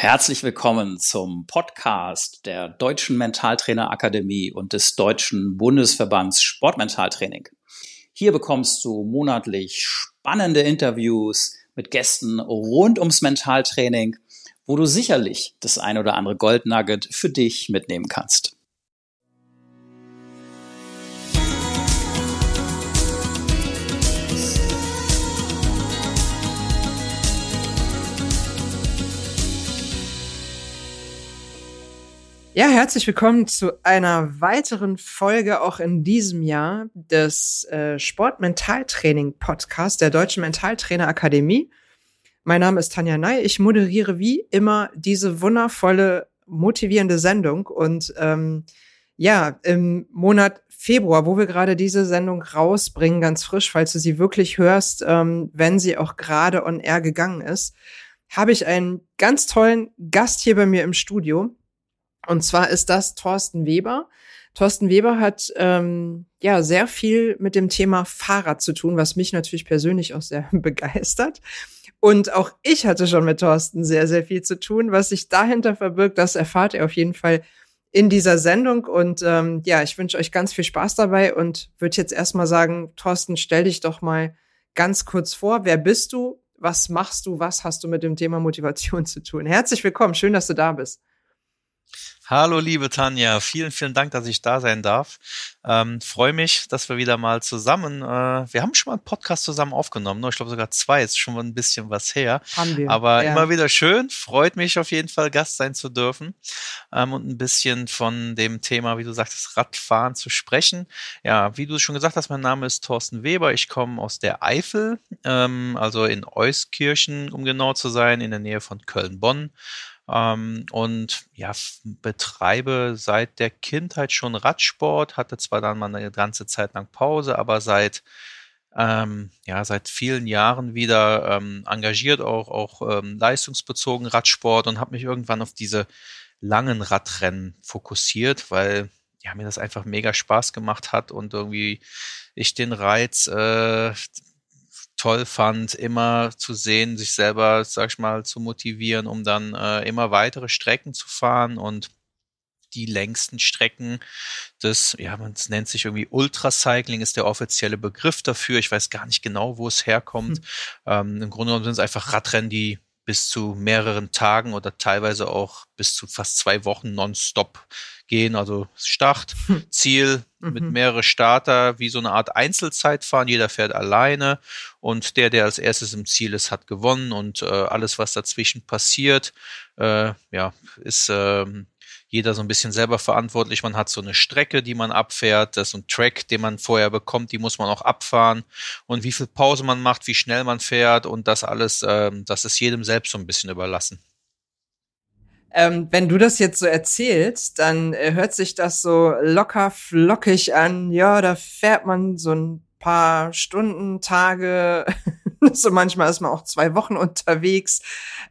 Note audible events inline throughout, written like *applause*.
Herzlich willkommen zum Podcast der Deutschen Mentaltrainer Akademie und des Deutschen Bundesverbands Sportmentaltraining. Hier bekommst du monatlich spannende Interviews mit Gästen rund ums Mentaltraining, wo du sicherlich das ein oder andere Goldnugget für dich mitnehmen kannst. Ja, herzlich willkommen zu einer weiteren Folge auch in diesem Jahr des äh, Sportmentaltraining Podcast der Deutschen Mentaltrainer Akademie. Mein Name ist Tanja Ney. Ich moderiere wie immer diese wundervolle, motivierende Sendung und ähm, ja, im Monat Februar, wo wir gerade diese Sendung rausbringen, ganz frisch, falls du sie wirklich hörst, ähm, wenn sie auch gerade on air gegangen ist, habe ich einen ganz tollen Gast hier bei mir im Studio. Und zwar ist das Thorsten Weber. Thorsten Weber hat ähm, ja sehr viel mit dem Thema Fahrrad zu tun, was mich natürlich persönlich auch sehr *laughs* begeistert. Und auch ich hatte schon mit Thorsten sehr, sehr viel zu tun. Was sich dahinter verbirgt, das erfahrt ihr auf jeden Fall in dieser Sendung. Und ähm, ja, ich wünsche euch ganz viel Spaß dabei und würde jetzt erstmal sagen, Thorsten, stell dich doch mal ganz kurz vor. Wer bist du? Was machst du? Was hast du mit dem Thema Motivation *laughs* zu tun? Herzlich willkommen. Schön, dass du da bist. Hallo, liebe Tanja. Vielen, vielen Dank, dass ich da sein darf. Ähm, Freue mich, dass wir wieder mal zusammen, äh, wir haben schon mal einen Podcast zusammen aufgenommen, ne? ich glaube sogar zwei, ist schon mal ein bisschen was her. Haben wir. Aber ja. immer wieder schön, freut mich auf jeden Fall, Gast sein zu dürfen ähm, und ein bisschen von dem Thema, wie du sagtest, Radfahren zu sprechen. Ja, wie du schon gesagt hast, mein Name ist Thorsten Weber, ich komme aus der Eifel, ähm, also in Euskirchen, um genau zu sein, in der Nähe von Köln-Bonn ähm, und ja, betreibe seit der Kindheit schon Radsport, hatte zwar dann mal eine ganze Zeit lang Pause, aber seit ähm, ja, seit vielen Jahren wieder ähm, engagiert, auch, auch ähm, leistungsbezogen Radsport und habe mich irgendwann auf diese langen Radrennen fokussiert, weil ja, mir das einfach mega Spaß gemacht hat und irgendwie ich den Reiz äh, toll fand, immer zu sehen, sich selber, sag ich mal, zu motivieren, um dann äh, immer weitere Strecken zu fahren und die längsten Strecken des, ja, man nennt sich irgendwie Ultracycling, ist der offizielle Begriff dafür. Ich weiß gar nicht genau, wo es herkommt. Hm. Ähm, Im Grunde genommen sind es einfach Radrennen, die bis zu mehreren Tagen oder teilweise auch bis zu fast zwei Wochen nonstop gehen. Also Start, hm. Ziel mit mhm. mehrere Starter, wie so eine Art Einzelzeitfahren. Jeder fährt alleine und der, der als erstes im Ziel ist, hat gewonnen und äh, alles, was dazwischen passiert, äh, ja, ist äh, jeder so ein bisschen selber verantwortlich. Man hat so eine Strecke, die man abfährt, das ist ein Track, den man vorher bekommt, die muss man auch abfahren. Und wie viel Pause man macht, wie schnell man fährt und das alles, äh, das ist jedem selbst so ein bisschen überlassen. Ähm, wenn du das jetzt so erzählst, dann äh, hört sich das so locker flockig an. Ja, da fährt man so ein paar Stunden, Tage, *laughs* so manchmal ist man auch zwei Wochen unterwegs.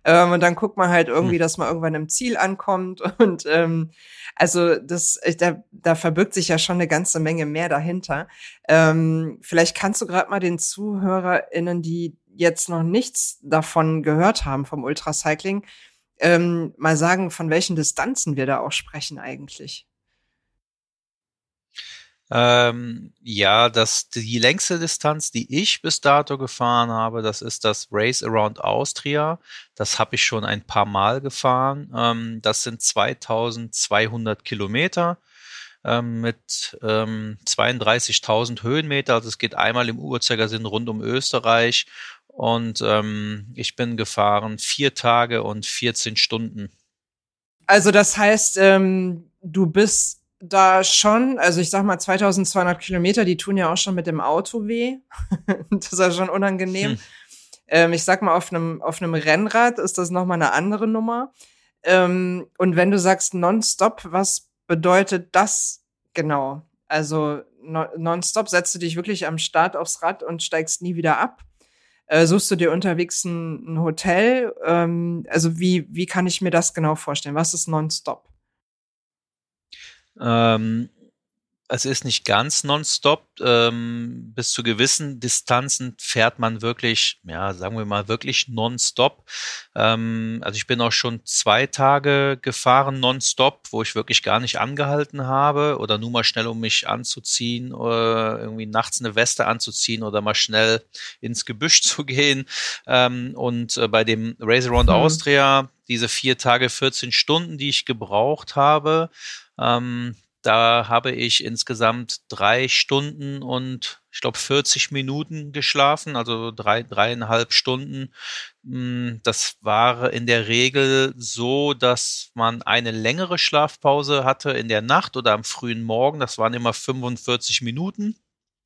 Ähm, und dann guckt man halt irgendwie, hm. dass man irgendwann im Ziel ankommt. *laughs* Und ähm, also das, da, da verbirgt sich ja schon eine ganze Menge mehr dahinter. Ähm, vielleicht kannst du gerade mal den ZuhörerInnen, die jetzt noch nichts davon gehört haben vom Ultracycling, ähm, mal sagen, von welchen Distanzen wir da auch sprechen eigentlich. Ähm, ja, das, die längste Distanz, die ich bis dato gefahren habe, das ist das Race Around Austria. Das habe ich schon ein paar Mal gefahren. Ähm, das sind 2200 Kilometer ähm, mit ähm, 32.000 Höhenmeter. Also es geht einmal im Uhrzeigersinn rund um Österreich und ähm, ich bin gefahren vier Tage und 14 Stunden. Also das heißt, ähm, du bist da schon, also ich sag mal 2200 Kilometer, die tun ja auch schon mit dem Auto weh. *laughs* das ist ja schon unangenehm. Hm. Ähm, ich sag mal, auf einem, auf einem Rennrad ist das nochmal eine andere Nummer. Ähm, und wenn du sagst nonstop, was bedeutet das genau? Also nonstop setzt du dich wirklich am Start aufs Rad und steigst nie wieder ab? Äh, suchst du dir unterwegs ein, ein Hotel? Ähm, also wie, wie kann ich mir das genau vorstellen? Was ist nonstop? Ähm, es ist nicht ganz nonstop. Ähm, bis zu gewissen Distanzen fährt man wirklich, ja, sagen wir mal, wirklich nonstop. Ähm, also ich bin auch schon zwei Tage gefahren nonstop, wo ich wirklich gar nicht angehalten habe oder nur mal schnell, um mich anzuziehen oder irgendwie nachts eine Weste anzuziehen oder mal schnell ins Gebüsch *laughs* zu gehen. Ähm, und äh, bei dem Race Around hm. Austria, diese vier Tage, 14 Stunden, die ich gebraucht habe, ähm, da habe ich insgesamt drei Stunden und ich glaube 40 Minuten geschlafen, also drei, dreieinhalb Stunden. Hm, das war in der Regel so, dass man eine längere Schlafpause hatte in der Nacht oder am frühen Morgen. Das waren immer 45 Minuten.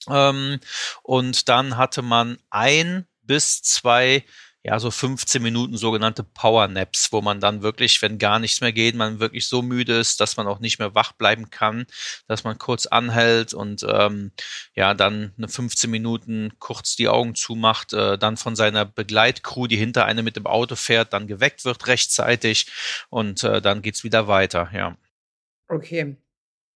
Ähm, und dann hatte man ein bis zwei ja, so 15 Minuten sogenannte Power Naps, wo man dann wirklich, wenn gar nichts mehr geht, man wirklich so müde ist, dass man auch nicht mehr wach bleiben kann, dass man kurz anhält und ähm, ja, dann eine 15 Minuten kurz die Augen zumacht, äh, dann von seiner Begleitcrew, die hinter einem mit dem Auto fährt, dann geweckt wird rechtzeitig und äh, dann geht's wieder weiter, ja. Okay.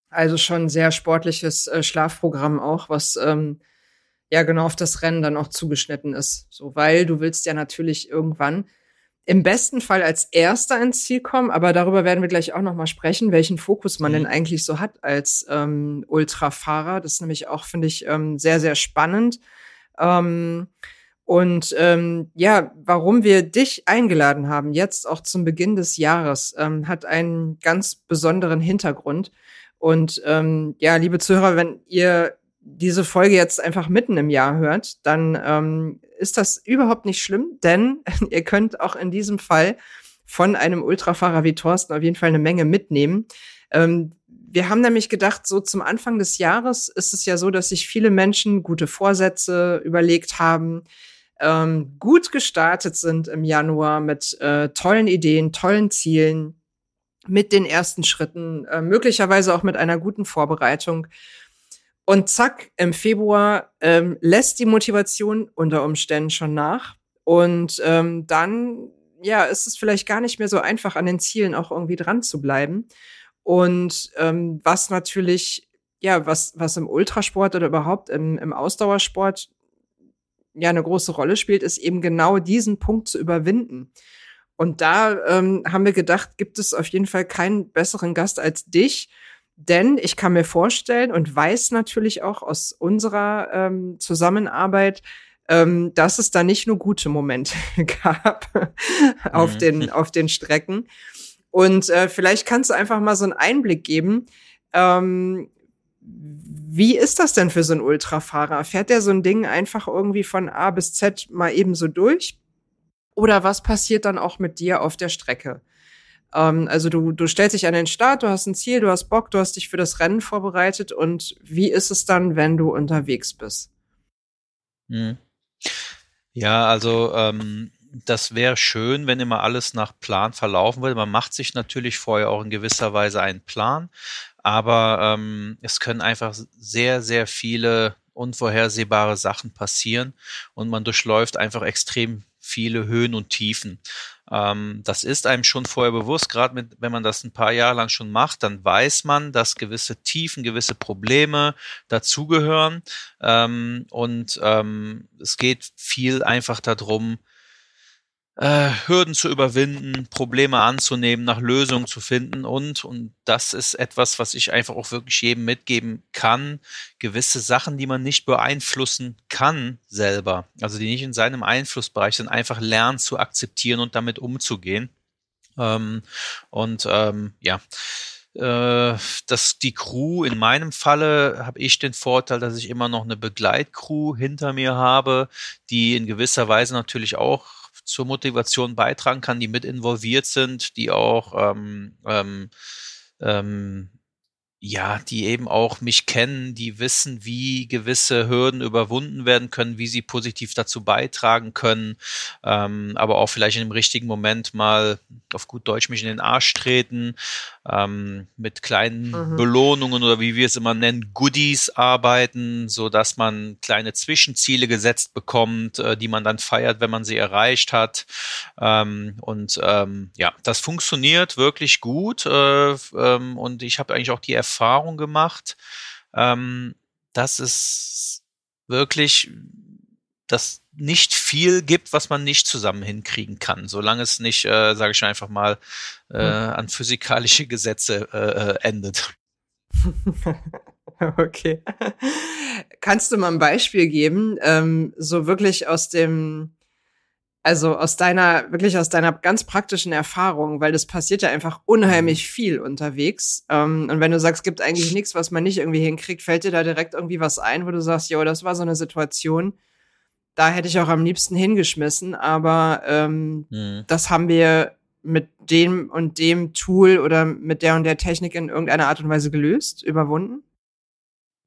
Also schon sehr sportliches äh, Schlafprogramm auch, was ähm, ja genau auf das Rennen dann auch zugeschnitten ist. So, weil du willst ja natürlich irgendwann im besten Fall als Erster ins Ziel kommen, aber darüber werden wir gleich auch noch mal sprechen, welchen Fokus man mhm. denn eigentlich so hat als ähm, Ultrafahrer. Das ist nämlich auch, finde ich, ähm, sehr, sehr spannend. Ähm, und ähm, ja, warum wir dich eingeladen haben, jetzt auch zum Beginn des Jahres, ähm, hat einen ganz besonderen Hintergrund. Und ähm, ja, liebe Zuhörer, wenn ihr diese Folge jetzt einfach mitten im Jahr hört, dann ähm, ist das überhaupt nicht schlimm, denn *laughs* ihr könnt auch in diesem Fall von einem Ultrafahrer wie Thorsten auf jeden Fall eine Menge mitnehmen. Ähm, wir haben nämlich gedacht, so zum Anfang des Jahres ist es ja so, dass sich viele Menschen gute Vorsätze überlegt haben, ähm, gut gestartet sind im Januar mit äh, tollen Ideen, tollen Zielen, mit den ersten Schritten, äh, möglicherweise auch mit einer guten Vorbereitung. Und zack, im Februar ähm, lässt die Motivation unter Umständen schon nach. Und ähm, dann, ja, ist es vielleicht gar nicht mehr so einfach, an den Zielen auch irgendwie dran zu bleiben. Und ähm, was natürlich, ja, was, was im Ultrasport oder überhaupt im, im Ausdauersport ja eine große Rolle spielt, ist eben genau diesen Punkt zu überwinden. Und da ähm, haben wir gedacht, gibt es auf jeden Fall keinen besseren Gast als dich, denn ich kann mir vorstellen und weiß natürlich auch aus unserer ähm, Zusammenarbeit, ähm, dass es da nicht nur gute Momente *laughs* gab auf, mhm. den, *laughs* auf den Strecken. Und äh, vielleicht kannst du einfach mal so einen Einblick geben. Ähm, wie ist das denn für so einen Ultrafahrer? Fährt der so ein Ding einfach irgendwie von A bis Z mal eben so durch? Oder was passiert dann auch mit dir auf der Strecke? Ähm, also du, du stellst dich an den Start, du hast ein Ziel, du hast Bock, du hast dich für das Rennen vorbereitet und wie ist es dann, wenn du unterwegs bist? Hm. Ja, also ähm, das wäre schön, wenn immer alles nach Plan verlaufen würde. Man macht sich natürlich vorher auch in gewisser Weise einen Plan, aber ähm, es können einfach sehr, sehr viele unvorhersehbare Sachen passieren und man durchläuft einfach extrem viele Höhen und Tiefen. Ähm, das ist einem schon vorher bewusst, gerade wenn man das ein paar Jahre lang schon macht, dann weiß man, dass gewisse Tiefen, gewisse Probleme dazugehören. Ähm, und ähm, es geht viel einfach darum, äh, Hürden zu überwinden, Probleme anzunehmen, nach Lösungen zu finden und, und das ist etwas, was ich einfach auch wirklich jedem mitgeben kann, gewisse Sachen, die man nicht beeinflussen kann selber, also die nicht in seinem Einflussbereich sind, einfach lernen zu akzeptieren und damit umzugehen. Ähm, und ähm, ja, äh, dass die Crew, in meinem Falle habe ich den Vorteil, dass ich immer noch eine Begleitcrew hinter mir habe, die in gewisser Weise natürlich auch zur Motivation beitragen kann, die mit involviert sind, die auch ähm, ähm, ähm, ja, die eben auch mich kennen, die wissen, wie gewisse Hürden überwunden werden können, wie sie positiv dazu beitragen können, ähm, aber auch vielleicht in dem richtigen Moment mal auf gut Deutsch mich in den Arsch treten, ähm, mit kleinen mhm. Belohnungen oder wie wir es immer nennen, Goodies arbeiten, so dass man kleine Zwischenziele gesetzt bekommt, äh, die man dann feiert, wenn man sie erreicht hat. Ähm, und ähm, ja, das funktioniert wirklich gut äh, ähm, und ich habe eigentlich auch die Erfahrung gemacht, ähm, dass es wirklich das nicht viel gibt, was man nicht zusammen hinkriegen kann, solange es nicht, äh, sage ich einfach mal, äh, hm. an physikalische Gesetze äh, äh endet. *laughs* okay. Kannst du mal ein Beispiel geben, ähm, so wirklich aus dem, also aus deiner, wirklich aus deiner ganz praktischen Erfahrung, weil das passiert ja einfach unheimlich mhm. viel unterwegs. Ähm, und wenn du sagst, gibt eigentlich nichts, was man nicht irgendwie hinkriegt, fällt dir da direkt irgendwie was ein, wo du sagst, jo, das war so eine Situation, da hätte ich auch am liebsten hingeschmissen, aber ähm, mhm. das haben wir mit dem und dem Tool oder mit der und der Technik in irgendeiner Art und Weise gelöst, überwunden?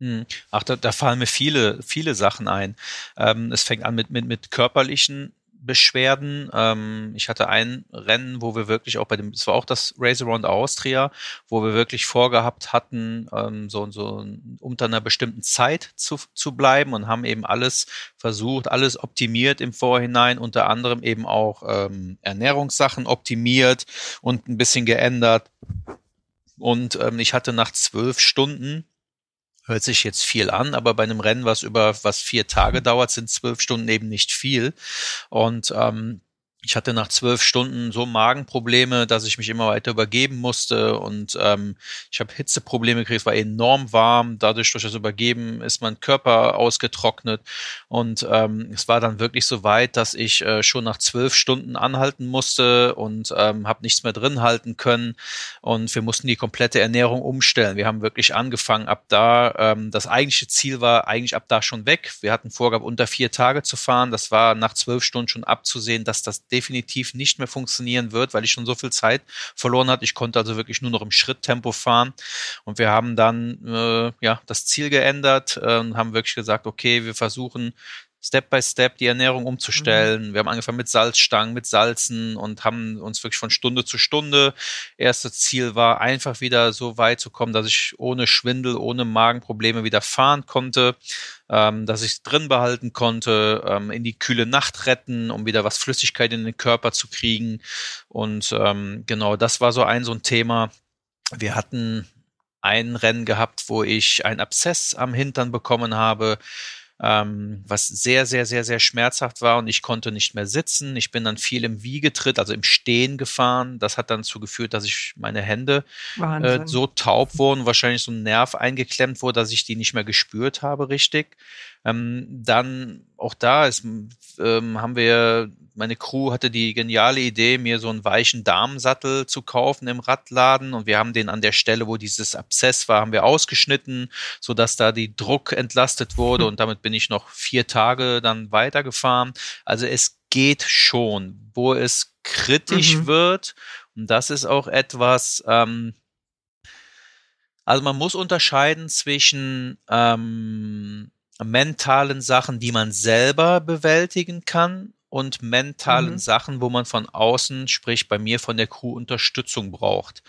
Hm. Ach, da, da fallen mir viele, viele Sachen ein. Ähm, es fängt an mit, mit, mit körperlichen Beschwerden. Ähm, ich hatte ein Rennen, wo wir wirklich auch bei dem, es war auch das Race Around Austria, wo wir wirklich vorgehabt hatten, ähm, so, so unter einer bestimmten Zeit zu, zu bleiben und haben eben alles versucht, alles optimiert im Vorhinein, unter anderem eben auch ähm, Ernährungssachen optimiert und ein bisschen geändert. Und ähm, ich hatte nach zwölf Stunden hört sich jetzt viel an, aber bei einem Rennen, was über was vier Tage dauert, sind zwölf Stunden eben nicht viel. Und ähm, ich hatte nach zwölf Stunden so Magenprobleme, dass ich mich immer weiter übergeben musste und ähm, ich habe Hitzeprobleme gekriegt, es war enorm warm. Dadurch durch das Übergeben ist mein Körper ausgetrocknet und ähm, es war dann wirklich so weit, dass ich äh, schon nach zwölf Stunden anhalten musste und ähm, habe nichts mehr drin halten können und wir mussten die komplette Ernährung umstellen. Wir haben wirklich angefangen ab da. Ähm, das eigentliche Ziel war eigentlich ab da schon weg. Wir hatten Vorgabe unter vier Tage zu fahren. Das war nach zwölf Stunden schon abzusehen, dass das definitiv nicht mehr funktionieren wird, weil ich schon so viel Zeit verloren hatte. Ich konnte also wirklich nur noch im Schritttempo fahren. Und wir haben dann äh, ja das Ziel geändert äh, und haben wirklich gesagt, okay, wir versuchen Step by Step die Ernährung umzustellen. Mhm. Wir haben angefangen mit Salzstangen, mit Salzen und haben uns wirklich von Stunde zu Stunde. Erstes Ziel war einfach wieder so weit zu kommen, dass ich ohne Schwindel, ohne Magenprobleme wieder fahren konnte, ähm, dass ich es drin behalten konnte, ähm, in die kühle Nacht retten, um wieder was Flüssigkeit in den Körper zu kriegen. Und ähm, genau, das war so ein so ein Thema. Wir hatten ein Rennen gehabt, wo ich einen Abszess am Hintern bekommen habe ähm, was sehr, sehr, sehr, sehr schmerzhaft war und ich konnte nicht mehr sitzen. Ich bin dann viel im Wiegetritt, also im Stehen gefahren. Das hat dann dazu geführt, dass ich meine Hände äh, so taub wurden, wahrscheinlich so ein Nerv eingeklemmt wurde, dass ich die nicht mehr gespürt habe richtig. Ähm, dann auch da ist, ähm, haben wir, meine Crew hatte die geniale Idee, mir so einen weichen Damensattel zu kaufen im Radladen und wir haben den an der Stelle, wo dieses Abszess war, haben wir ausgeschnitten, so dass da die Druck entlastet wurde und damit bin ich noch vier Tage dann weitergefahren. Also es geht schon, wo es kritisch mhm. wird und das ist auch etwas, ähm, also man muss unterscheiden zwischen ähm, mentalen Sachen, die man selber bewältigen kann und mentalen mhm. Sachen, wo man von außen, sprich bei mir von der Crew Unterstützung braucht.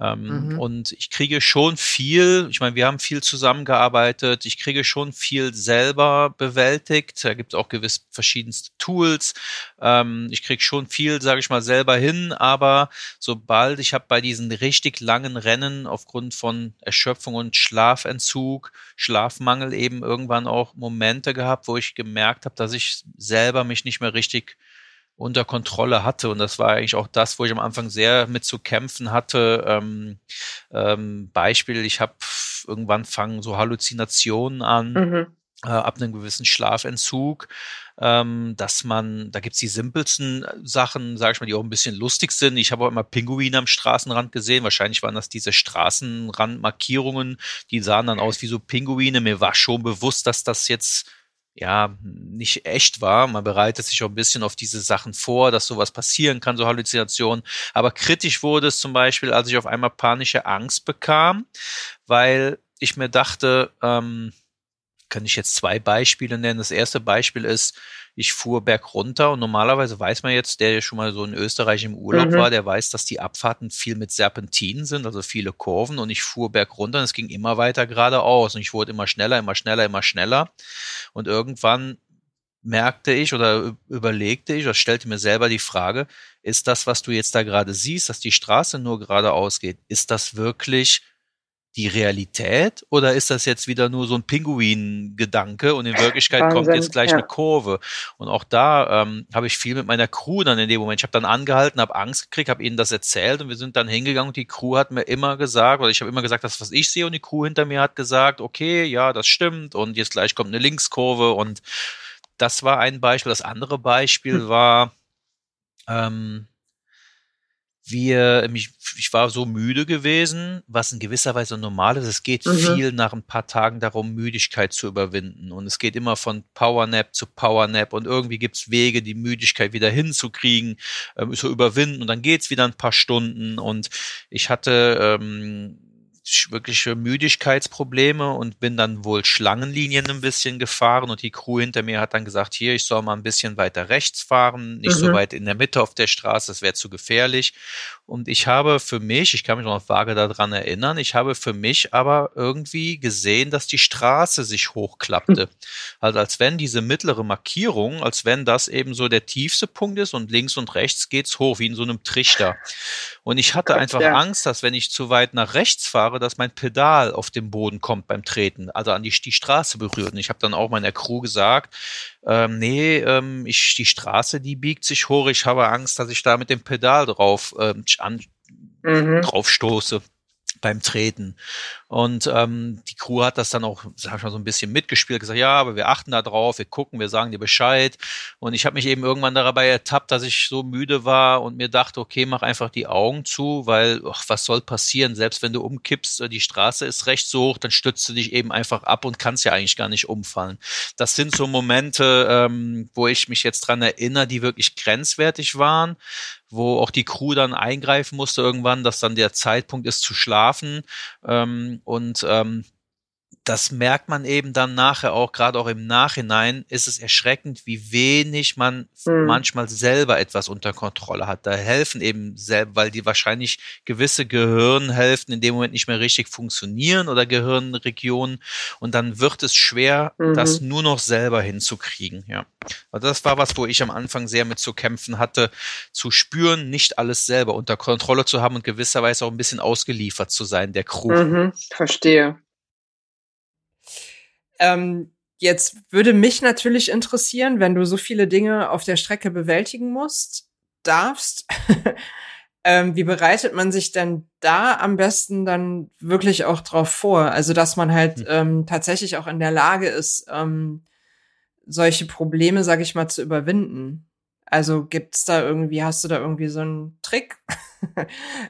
Ähm, mhm. Und ich kriege schon viel, ich meine, wir haben viel zusammengearbeitet, ich kriege schon viel selber bewältigt. Da gibt es auch gewiss verschiedenste Tools. Ähm, ich kriege schon viel, sage ich mal, selber hin, aber sobald ich habe bei diesen richtig langen Rennen aufgrund von Erschöpfung und Schlafentzug, Schlafmangel eben irgendwann auch Momente gehabt, wo ich gemerkt habe, dass ich selber mich nicht mehr richtig unter Kontrolle hatte. Und das war eigentlich auch das, wo ich am Anfang sehr mit zu kämpfen hatte. Ähm, ähm, Beispiel, ich habe irgendwann fangen so Halluzinationen an. Mhm. Äh, ab einem gewissen Schlafentzug, ähm, dass man, da gibt's die simpelsten Sachen, sage ich mal, die auch ein bisschen lustig sind. Ich habe auch immer Pinguine am Straßenrand gesehen. Wahrscheinlich waren das diese Straßenrandmarkierungen, die sahen dann aus wie so Pinguine. Mir war schon bewusst, dass das jetzt ja, nicht echt war. Man bereitet sich auch ein bisschen auf diese Sachen vor, dass sowas passieren kann, so Halluzinationen. Aber kritisch wurde es zum Beispiel, als ich auf einmal panische Angst bekam, weil ich mir dachte, ähm, kann ich jetzt zwei Beispiele nennen. Das erste Beispiel ist, ich fuhr berg runter und normalerweise weiß man jetzt, der schon mal so in Österreich im Urlaub mhm. war, der weiß, dass die Abfahrten viel mit Serpentinen sind, also viele Kurven und ich fuhr berg runter und es ging immer weiter geradeaus und ich wurde immer schneller, immer schneller, immer schneller und irgendwann merkte ich oder überlegte ich oder stellte mir selber die Frage, ist das, was du jetzt da gerade siehst, dass die Straße nur geradeaus geht, ist das wirklich die Realität oder ist das jetzt wieder nur so ein Pinguin-Gedanke und in Wirklichkeit Wahnsinn, kommt jetzt gleich ja. eine Kurve? Und auch da ähm, habe ich viel mit meiner Crew dann in dem Moment. Ich habe dann angehalten, habe Angst gekriegt, habe ihnen das erzählt und wir sind dann hingegangen und die Crew hat mir immer gesagt, oder ich habe immer gesagt, das, was ich sehe und die Crew hinter mir hat gesagt, okay, ja, das stimmt und jetzt gleich kommt eine Linkskurve und das war ein Beispiel. Das andere Beispiel Hm. war, ähm, wir, mich, ich war so müde gewesen, was in gewisser Weise normal ist. Es geht Mhm. viel nach ein paar Tagen darum, Müdigkeit zu überwinden. Und es geht immer von Powernap zu Powernap und irgendwie gibt's Wege, die Müdigkeit wieder hinzukriegen, ähm, zu überwinden. Und dann geht's wieder ein paar Stunden. Und ich hatte ähm, wirkliche Müdigkeitsprobleme und bin dann wohl Schlangenlinien ein bisschen gefahren und die Crew hinter mir hat dann gesagt, hier, ich soll mal ein bisschen weiter rechts fahren, nicht so Mhm. weit in der Mitte auf der Straße, das wäre zu gefährlich. Und ich habe für mich, ich kann mich noch vage daran erinnern, ich habe für mich aber irgendwie gesehen, dass die Straße sich hochklappte. Also als wenn diese mittlere Markierung, als wenn das eben so der tiefste Punkt ist und links und rechts geht's hoch, wie in so einem Trichter. Und ich hatte einfach ja. Angst, dass wenn ich zu weit nach rechts fahre, dass mein Pedal auf den Boden kommt beim Treten, also an die, die Straße berührt. Und ich habe dann auch meiner Crew gesagt, ähm, nee, ähm, ich, die Straße, die biegt sich hoch. Ich habe Angst, dass ich da mit dem Pedal drauf ähm, an, Mhm. drauf stoße beim Treten. Und ähm, die Crew hat das dann auch, sag ich mal, so ein bisschen mitgespielt, gesagt, ja, aber wir achten da drauf, wir gucken, wir sagen dir Bescheid. Und ich habe mich eben irgendwann dabei ertappt, dass ich so müde war und mir dachte, okay, mach einfach die Augen zu, weil, ach, was soll passieren? Selbst wenn du umkippst, äh, die Straße ist recht so hoch, dann stützt du dich eben einfach ab und kannst ja eigentlich gar nicht umfallen. Das sind so Momente, ähm, wo ich mich jetzt dran erinnere, die wirklich grenzwertig waren wo auch die Crew dann eingreifen musste irgendwann, dass dann der Zeitpunkt ist zu schlafen. Ähm, und ähm, das merkt man eben dann nachher auch, gerade auch im Nachhinein, ist es erschreckend, wie wenig man Mhm. manchmal selber etwas unter Kontrolle hat. Da helfen eben selber, weil die wahrscheinlich gewisse Gehirnhälften in dem Moment nicht mehr richtig funktionieren oder Gehirnregionen und dann wird es schwer, Mhm. das nur noch selber hinzukriegen. Ja, also das war was, wo ich am Anfang sehr mit zu kämpfen hatte, zu spüren, nicht alles selber unter Kontrolle zu haben und gewisserweise auch ein bisschen ausgeliefert zu sein der Crew. Mhm. Verstehe. Ähm, jetzt würde mich natürlich interessieren, wenn du so viele Dinge auf der Strecke bewältigen musst, darfst. *laughs* ähm, wie bereitet man sich denn da am besten dann wirklich auch drauf vor? Also, dass man halt Hm. ähm, tatsächlich auch in der Lage ist, ähm, solche Probleme, sag ich mal, zu überwinden. Also gibt's da irgendwie, hast du da irgendwie so einen Trick? *laughs*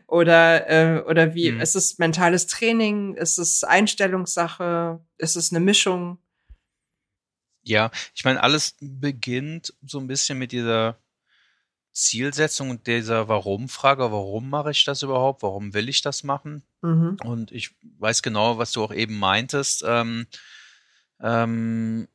oder, äh, oder wie, Hm. ist es mentales Training? Ist es Einstellungssache? Ist es eine Mischung? Ja, ich meine, alles beginnt so ein bisschen mit dieser Zielsetzung und dieser Warum-Frage. Warum mache ich das überhaupt? Warum will ich das machen? Mhm. Und ich weiß genau, was du auch eben meintest. Ähm, ähm,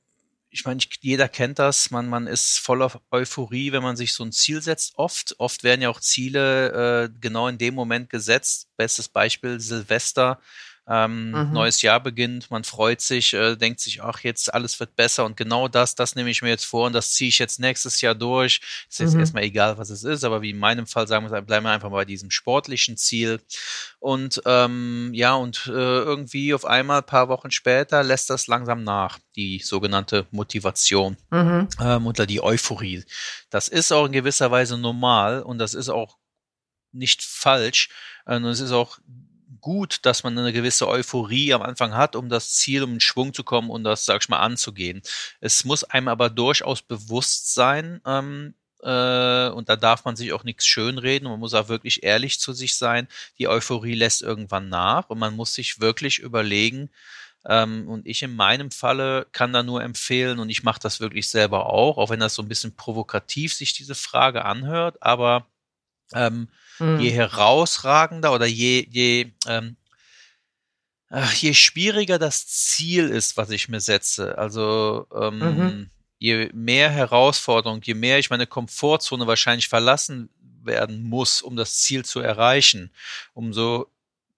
ich meine, jeder kennt das. Man, man ist voller Euphorie, wenn man sich so ein Ziel setzt. Oft, oft werden ja auch Ziele äh, genau in dem Moment gesetzt. Bestes Beispiel Silvester. Ähm, Mhm. Neues Jahr beginnt, man freut sich, äh, denkt sich, ach, jetzt alles wird besser und genau das, das nehme ich mir jetzt vor und das ziehe ich jetzt nächstes Jahr durch. Ist jetzt Mhm. erstmal egal, was es ist, aber wie in meinem Fall sagen wir, bleiben wir einfach bei diesem sportlichen Ziel. Und ähm, ja, und äh, irgendwie auf einmal, paar Wochen später, lässt das langsam nach, die sogenannte Motivation Mhm. ähm, oder die Euphorie. Das ist auch in gewisser Weise normal und das ist auch nicht falsch. Äh, und es ist auch gut, dass man eine gewisse Euphorie am Anfang hat, um das Ziel, um in Schwung zu kommen und das, sag ich mal, anzugehen. Es muss einem aber durchaus bewusst sein, ähm, äh, und da darf man sich auch nichts schönreden, man muss auch wirklich ehrlich zu sich sein. Die Euphorie lässt irgendwann nach und man muss sich wirklich überlegen, ähm, und ich in meinem Falle kann da nur empfehlen, und ich mache das wirklich selber auch, auch wenn das so ein bisschen provokativ sich diese Frage anhört, aber ähm, Mhm. je herausragender oder je, je, ähm, ach, je schwieriger das Ziel ist, was ich mir setze, also ähm, Mhm. je mehr Herausforderung, je mehr ich meine Komfortzone wahrscheinlich verlassen werden muss, um das Ziel zu erreichen, umso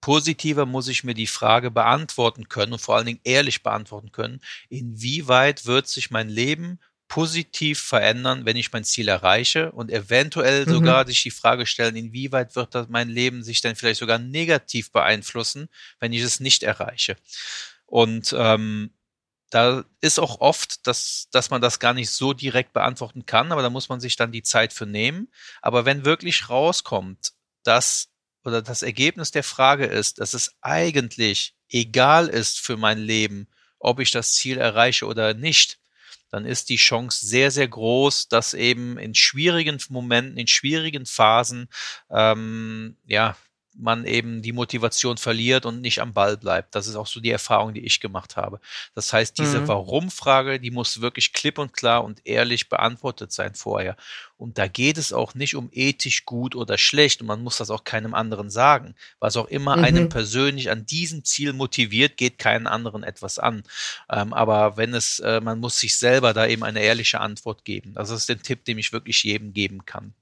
positiver muss ich mir die Frage beantworten können und vor allen Dingen ehrlich beantworten können, inwieweit wird sich mein Leben positiv verändern, wenn ich mein Ziel erreiche und eventuell mhm. sogar sich die Frage stellen, inwieweit wird das mein Leben sich dann vielleicht sogar negativ beeinflussen, wenn ich es nicht erreiche. Und ähm, da ist auch oft, dass, dass man das gar nicht so direkt beantworten kann, aber da muss man sich dann die Zeit für nehmen. Aber wenn wirklich rauskommt, dass oder das Ergebnis der Frage ist, dass es eigentlich egal ist für mein Leben, ob ich das Ziel erreiche oder nicht, dann ist die Chance sehr, sehr groß, dass eben in schwierigen Momenten, in schwierigen Phasen, ähm, ja, man eben die Motivation verliert und nicht am Ball bleibt. Das ist auch so die Erfahrung, die ich gemacht habe. Das heißt, diese mhm. Warum-Frage, die muss wirklich klipp und klar und ehrlich beantwortet sein vorher. Und da geht es auch nicht um ethisch gut oder schlecht und man muss das auch keinem anderen sagen. Was auch immer mhm. einen persönlich an diesem Ziel motiviert, geht keinen anderen etwas an. Ähm, aber wenn es, äh, man muss sich selber da eben eine ehrliche Antwort geben. Das ist der Tipp, den ich wirklich jedem geben kann.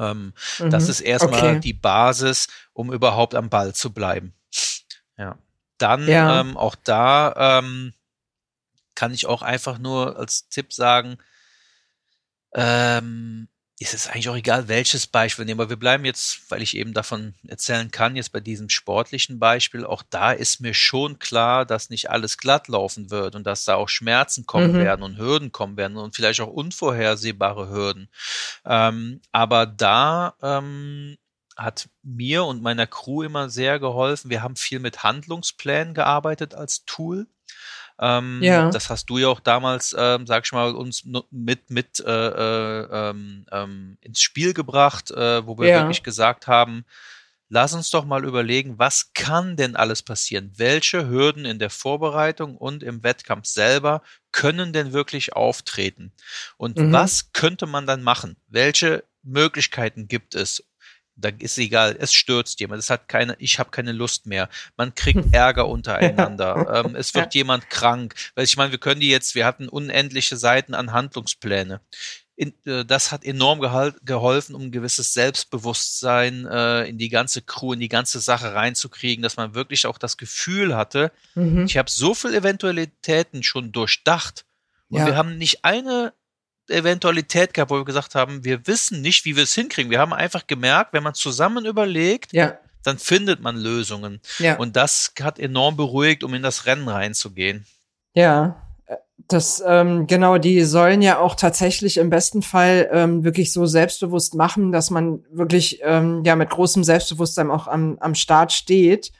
Ähm, mhm. Das ist erstmal okay. die Basis, um überhaupt am Ball zu bleiben. Ja. Dann ja. Ähm, auch da ähm, kann ich auch einfach nur als Tipp sagen, ähm, ist es eigentlich auch egal, welches Beispiel nehmen. Aber wir bleiben jetzt, weil ich eben davon erzählen kann, jetzt bei diesem sportlichen Beispiel. Auch da ist mir schon klar, dass nicht alles glatt laufen wird und dass da auch Schmerzen kommen mhm. werden und Hürden kommen werden und vielleicht auch unvorhersehbare Hürden. Ähm, aber da ähm, hat mir und meiner Crew immer sehr geholfen. Wir haben viel mit Handlungsplänen gearbeitet als Tool. Ähm, ja. Das hast du ja auch damals, ähm, sag ich mal, uns mit mit äh, äh, ähm, ähm, ins Spiel gebracht, äh, wo wir ja. wirklich gesagt haben, lass uns doch mal überlegen, was kann denn alles passieren? Welche Hürden in der Vorbereitung und im Wettkampf selber können denn wirklich auftreten? Und mhm. was könnte man dann machen? Welche Möglichkeiten gibt es? Da ist egal, es stürzt jemand, es hat keine, ich habe keine Lust mehr. Man kriegt *laughs* Ärger untereinander. ähm, es wird ja. jemand krank. Weil ich meine, wir können die jetzt, wir hatten unendliche Seiten an Handlungspläne. In, äh, das hat enorm geholfen, um ein gewisses Selbstbewusstsein äh, in die ganze Crew, in die ganze Sache reinzukriegen, dass man wirklich auch das Gefühl hatte, mhm. ich habe so viele Eventualitäten schon durchdacht und ja. wir haben nicht eine Eventualität gehabt, wo wir gesagt haben, wir wissen nicht, wie wir es hinkriegen. Wir haben einfach gemerkt, wenn man zusammen überlegt, ja. dann findet man Lösungen. Ja. Und das hat enorm beruhigt, um in das Rennen reinzugehen. Ja, das ähm, genau, die sollen ja auch tatsächlich im besten Fall ähm, wirklich so selbstbewusst machen, dass man wirklich ähm, ja mit großem Selbstbewusstsein auch am, am Start steht.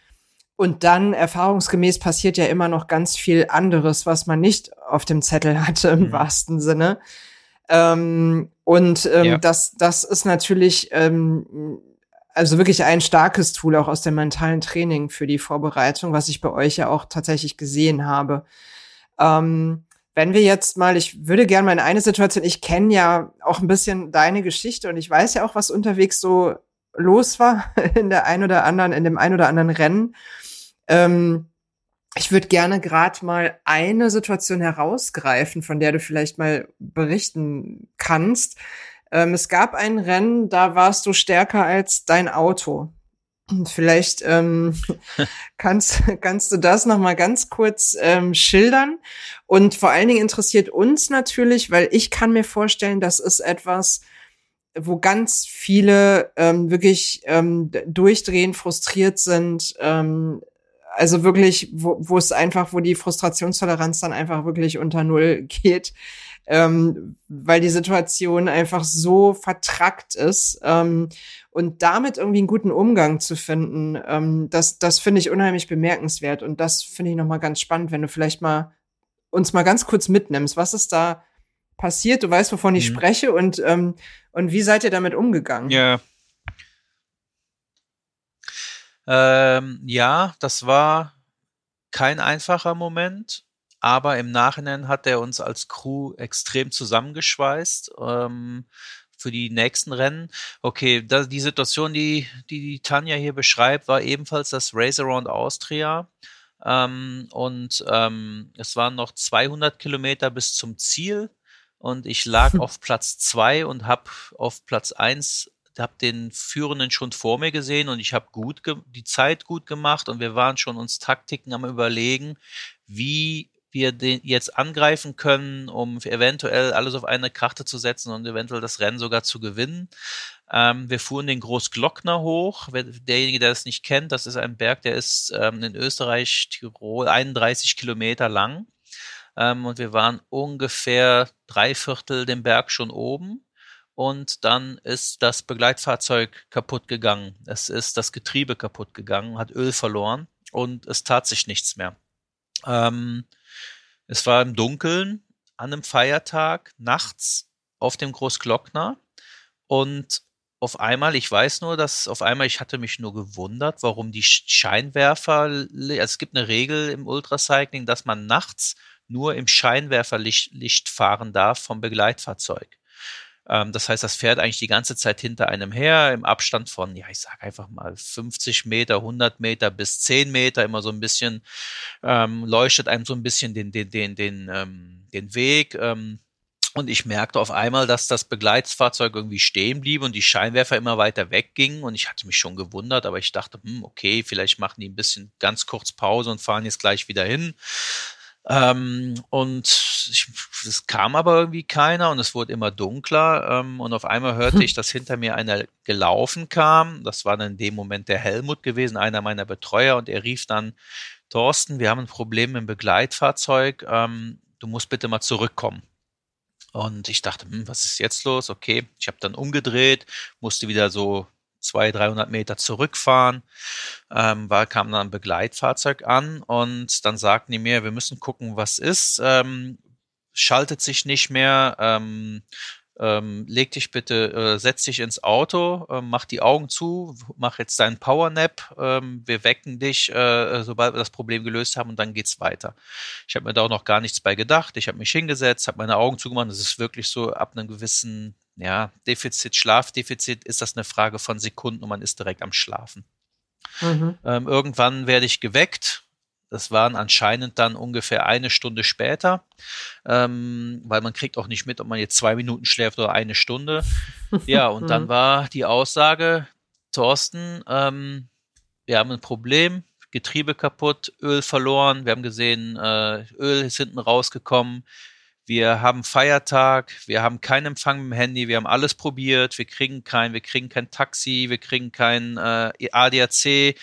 Und dann erfahrungsgemäß passiert ja immer noch ganz viel anderes, was man nicht auf dem Zettel hatte im mhm. wahrsten Sinne. Ähm, und ähm, ja. das, das ist natürlich ähm, also wirklich ein starkes Tool auch aus dem mentalen Training für die Vorbereitung, was ich bei euch ja auch tatsächlich gesehen habe. Ähm, wenn wir jetzt mal, ich würde gerne mal in eine Situation, ich kenne ja auch ein bisschen deine Geschichte und ich weiß ja auch, was unterwegs so los war *laughs* in der ein oder anderen, in dem ein oder anderen Rennen. Ähm, ich würde gerne gerade mal eine Situation herausgreifen, von der du vielleicht mal berichten kannst. Ähm, es gab ein Rennen, da warst du stärker als dein Auto. Vielleicht ähm, *laughs* kannst, kannst du das noch mal ganz kurz ähm, schildern. Und vor allen Dingen interessiert uns natürlich, weil ich kann mir vorstellen, das ist etwas, wo ganz viele ähm, wirklich ähm, durchdrehen, frustriert sind, ähm, also wirklich, wo, wo es einfach, wo die Frustrationstoleranz dann einfach wirklich unter Null *laughs* geht, ähm, weil die Situation einfach so vertrackt ist. Ähm, und damit irgendwie einen guten Umgang zu finden, ähm, das, das finde ich unheimlich bemerkenswert. Und das finde ich nochmal ganz spannend, wenn du vielleicht mal uns mal ganz kurz mitnimmst. Was ist da passiert? Du weißt, wovon ich mhm. spreche und, ähm, und wie seid ihr damit umgegangen? Ja, ähm, ja, das war kein einfacher Moment, aber im Nachhinein hat er uns als Crew extrem zusammengeschweißt. Ähm, für die nächsten Rennen. Okay, da, die Situation, die, die die Tanja hier beschreibt, war ebenfalls das Race Around Austria. Ähm, und ähm, es waren noch 200 Kilometer bis zum Ziel und ich lag *laughs* auf Platz zwei und habe auf Platz eins habe den Führenden schon vor mir gesehen und ich habe gut die Zeit gut gemacht und wir waren schon uns Taktiken am überlegen, wie wir den jetzt angreifen können, um eventuell alles auf eine Karte zu setzen und eventuell das Rennen sogar zu gewinnen. Ähm, wir fuhren den Großglockner hoch. Derjenige, der es nicht kennt, das ist ein Berg, der ist ähm, in Österreich, Tirol, 31 Kilometer lang. Ähm, und wir waren ungefähr drei Viertel den Berg schon oben. Und dann ist das Begleitfahrzeug kaputt gegangen. Es ist das Getriebe kaputt gegangen, hat Öl verloren und es tat sich nichts mehr. Ähm, es war im Dunkeln an einem Feiertag nachts auf dem Großglockner und auf einmal, ich weiß nur, dass auf einmal, ich hatte mich nur gewundert, warum die Scheinwerfer, also es gibt eine Regel im Ultracycling, dass man nachts nur im Scheinwerferlicht Licht fahren darf vom Begleitfahrzeug. Ähm, das heißt, das fährt eigentlich die ganze Zeit hinter einem her, im Abstand von, ja, ich sage einfach mal 50 Meter, 100 Meter bis 10 Meter, immer so ein bisschen, ähm, leuchtet einem so ein bisschen den, den, den, den, ähm, den Weg. Ähm, und ich merkte auf einmal, dass das Begleitfahrzeug irgendwie stehen blieb und die Scheinwerfer immer weiter weggingen. Und ich hatte mich schon gewundert, aber ich dachte, hm, okay, vielleicht machen die ein bisschen ganz kurz Pause und fahren jetzt gleich wieder hin. Ähm, und es kam aber irgendwie keiner und es wurde immer dunkler. Ähm, und auf einmal hörte hm. ich, dass hinter mir einer gelaufen kam. Das war dann in dem Moment der Helmut gewesen, einer meiner Betreuer. Und er rief dann, Thorsten, wir haben ein Problem im Begleitfahrzeug. Ähm, du musst bitte mal zurückkommen. Und ich dachte, hm, was ist jetzt los? Okay, ich habe dann umgedreht, musste wieder so 200, 300 Meter zurückfahren, ähm, war, kam dann ein Begleitfahrzeug an und dann sagten die mir, wir müssen gucken, was ist, ähm, schaltet sich nicht mehr, ähm, ähm, leg dich bitte, äh, setz dich ins Auto, äh, mach die Augen zu, mach jetzt deinen Powernap, ähm, wir wecken dich, äh, sobald wir das Problem gelöst haben und dann geht's weiter. Ich habe mir da auch noch gar nichts bei gedacht. Ich habe mich hingesetzt, habe meine Augen zugemacht. Es ist wirklich so ab einem gewissen ja, Defizit, Schlafdefizit ist das eine Frage von Sekunden und man ist direkt am Schlafen. Mhm. Ähm, irgendwann werde ich geweckt. Das waren anscheinend dann ungefähr eine Stunde später, ähm, weil man kriegt auch nicht mit, ob man jetzt zwei Minuten schläft oder eine Stunde. *laughs* Ja, und dann mhm. war die Aussage, Thorsten, ähm, wir haben ein Problem, Getriebe kaputt, Öl verloren, wir haben gesehen, äh, Öl ist hinten rausgekommen, wir haben Feiertag, wir haben keinen Empfang mit dem Handy, wir haben alles probiert, wir kriegen kein, wir kriegen kein Taxi, wir kriegen kein äh, ADAC.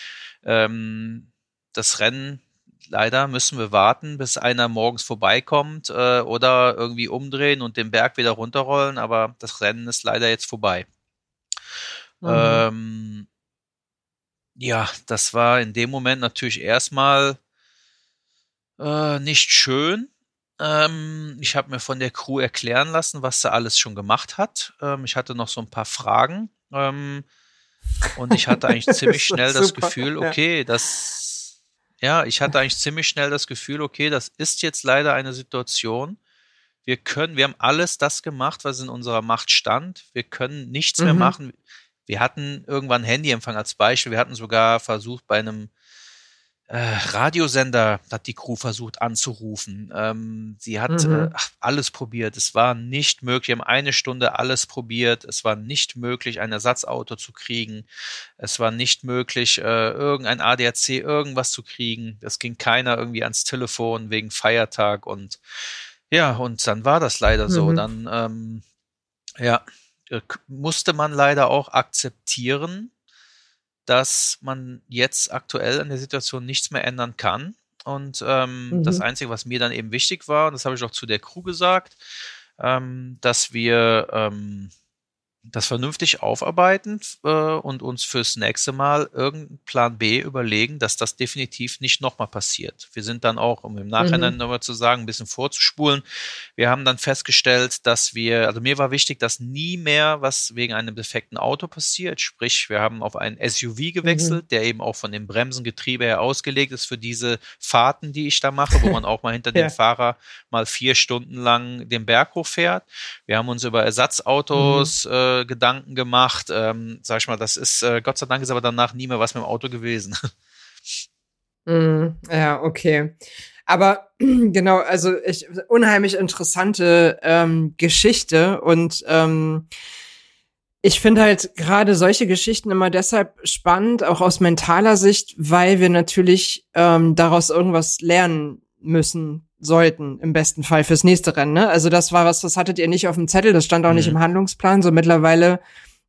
Ähm, das Rennen, leider müssen wir warten, bis einer morgens vorbeikommt äh, oder irgendwie umdrehen und den Berg wieder runterrollen, aber das Rennen ist leider jetzt vorbei. Mhm. Ähm, ja, das war in dem Moment natürlich erstmal äh, nicht schön ähm, ich habe mir von der Crew erklären lassen, was sie alles schon gemacht hat. Ähm, ich hatte noch so ein paar Fragen. Ähm, und ich hatte eigentlich *laughs* ziemlich schnell das Gefühl, okay, das, ja, ich hatte eigentlich ziemlich schnell das Gefühl, okay, das ist jetzt leider eine Situation. Wir können, wir haben alles das gemacht, was in unserer Macht stand. Wir können nichts mhm. mehr machen. Wir hatten irgendwann Handyempfang als Beispiel. Wir hatten sogar versucht, bei einem äh, Radiosender hat die Crew versucht anzurufen. Ähm, sie hat mhm. äh, alles probiert. Es war nicht möglich. Wir haben eine Stunde alles probiert. Es war nicht möglich, ein Ersatzauto zu kriegen. Es war nicht möglich, äh, irgendein ADAC irgendwas zu kriegen. Es ging keiner irgendwie ans Telefon wegen Feiertag und ja, und dann war das leider mhm. so. Dann ähm, ja, äh, musste man leider auch akzeptieren, dass man jetzt aktuell an der Situation nichts mehr ändern kann. Und ähm, mhm. das Einzige, was mir dann eben wichtig war, und das habe ich auch zu der Crew gesagt, ähm, dass wir ähm, das vernünftig aufarbeiten äh, und uns fürs nächste Mal irgendeinen Plan B überlegen, dass das definitiv nicht nochmal passiert. Wir sind dann auch, um im Nachhinein mhm. nochmal zu sagen, ein bisschen vorzuspulen, wir haben dann festgestellt, dass wir, also mir war wichtig, dass nie mehr was wegen einem defekten Auto passiert. Sprich, wir haben auf einen SUV gewechselt, mhm. der eben auch von dem Bremsengetriebe her ausgelegt ist für diese Fahrten, die ich da mache, wo man auch mal hinter *laughs* ja. dem Fahrer mal vier Stunden lang den Berg hochfährt. Wir haben uns über Ersatzautos mhm. äh, Gedanken gemacht. Ähm, sag ich mal, das ist, äh, Gott sei Dank ist aber danach nie mehr was mit dem Auto gewesen. *laughs* Mm, ja, okay. Aber *clears throat* genau, also ich, unheimlich interessante ähm, Geschichte und ähm, ich finde halt gerade solche Geschichten immer deshalb spannend, auch aus mentaler Sicht, weil wir natürlich ähm, daraus irgendwas lernen müssen sollten, im besten Fall fürs nächste Rennen. Ne? Also das war was, das hattet ihr nicht auf dem Zettel, das stand auch mhm. nicht im Handlungsplan. So mittlerweile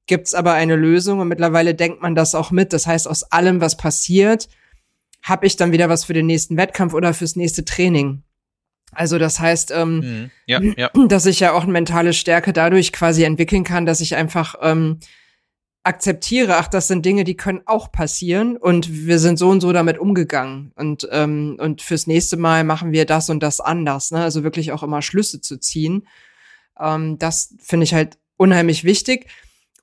gibt's aber eine Lösung und mittlerweile denkt man das auch mit. Das heißt, aus allem, was passiert, habe ich dann wieder was für den nächsten Wettkampf oder fürs nächste Training. Also das heißt, ähm, mhm. ja, ja. *clears throat* dass ich ja auch eine mentale Stärke dadurch quasi entwickeln kann, dass ich einfach ähm, akzeptiere, ach, das sind Dinge, die können auch passieren und wir sind so und so damit umgegangen und ähm, und fürs nächste Mal machen wir das und das anders. Ne? Also wirklich auch immer Schlüsse zu ziehen. Ähm, das finde ich halt unheimlich wichtig.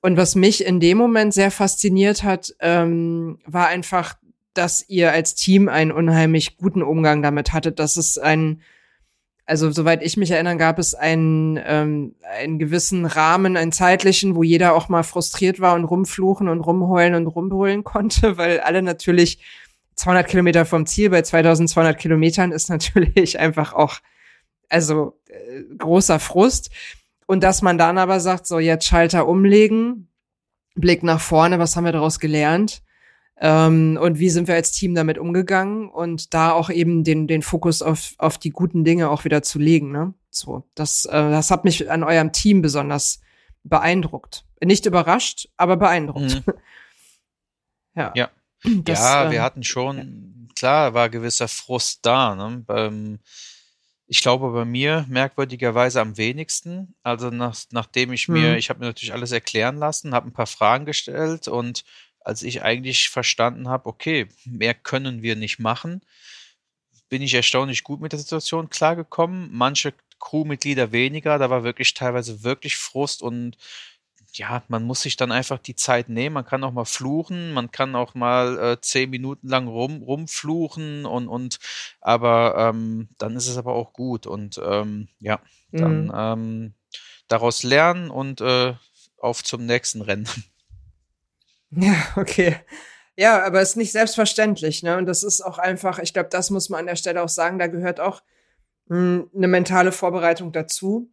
Und was mich in dem Moment sehr fasziniert hat, ähm, war einfach, dass ihr als Team einen unheimlich guten Umgang damit hattet, dass es ein also soweit ich mich erinnern, gab es einen, ähm, einen gewissen Rahmen, einen zeitlichen, wo jeder auch mal frustriert war und rumfluchen und rumheulen und rumbrüllen konnte, *laughs* weil alle natürlich 200 Kilometer vom Ziel bei 2200 Kilometern ist natürlich *laughs* einfach auch, also äh, großer Frust. Und dass man dann aber sagt, so jetzt Schalter umlegen, Blick nach vorne, was haben wir daraus gelernt? Ähm, und wie sind wir als Team damit umgegangen und da auch eben den, den Fokus auf, auf die guten Dinge auch wieder zu legen. Ne? So, das, äh, das hat mich an eurem Team besonders beeindruckt. Nicht überrascht, aber beeindruckt. Mhm. *laughs* ja. Ja, das, ja wir äh, hatten schon, klar, war gewisser Frust da. Ne? Beim, ich glaube bei mir merkwürdigerweise am wenigsten. Also nach, nachdem ich mir, mhm. ich habe mir natürlich alles erklären lassen, habe ein paar Fragen gestellt und als ich eigentlich verstanden habe, okay, mehr können wir nicht machen, bin ich erstaunlich gut mit der Situation klargekommen. Manche Crewmitglieder weniger, da war wirklich teilweise wirklich Frust und ja, man muss sich dann einfach die Zeit nehmen. Man kann auch mal fluchen, man kann auch mal äh, zehn Minuten lang rum, rumfluchen und, und aber ähm, dann ist es aber auch gut und ähm, ja, dann mhm. ähm, daraus lernen und äh, auf zum nächsten Rennen. Ja, okay. Ja, aber es ist nicht selbstverständlich, ne? Und das ist auch einfach, ich glaube, das muss man an der Stelle auch sagen, da gehört auch mh, hm, eine mentale Vorbereitung dazu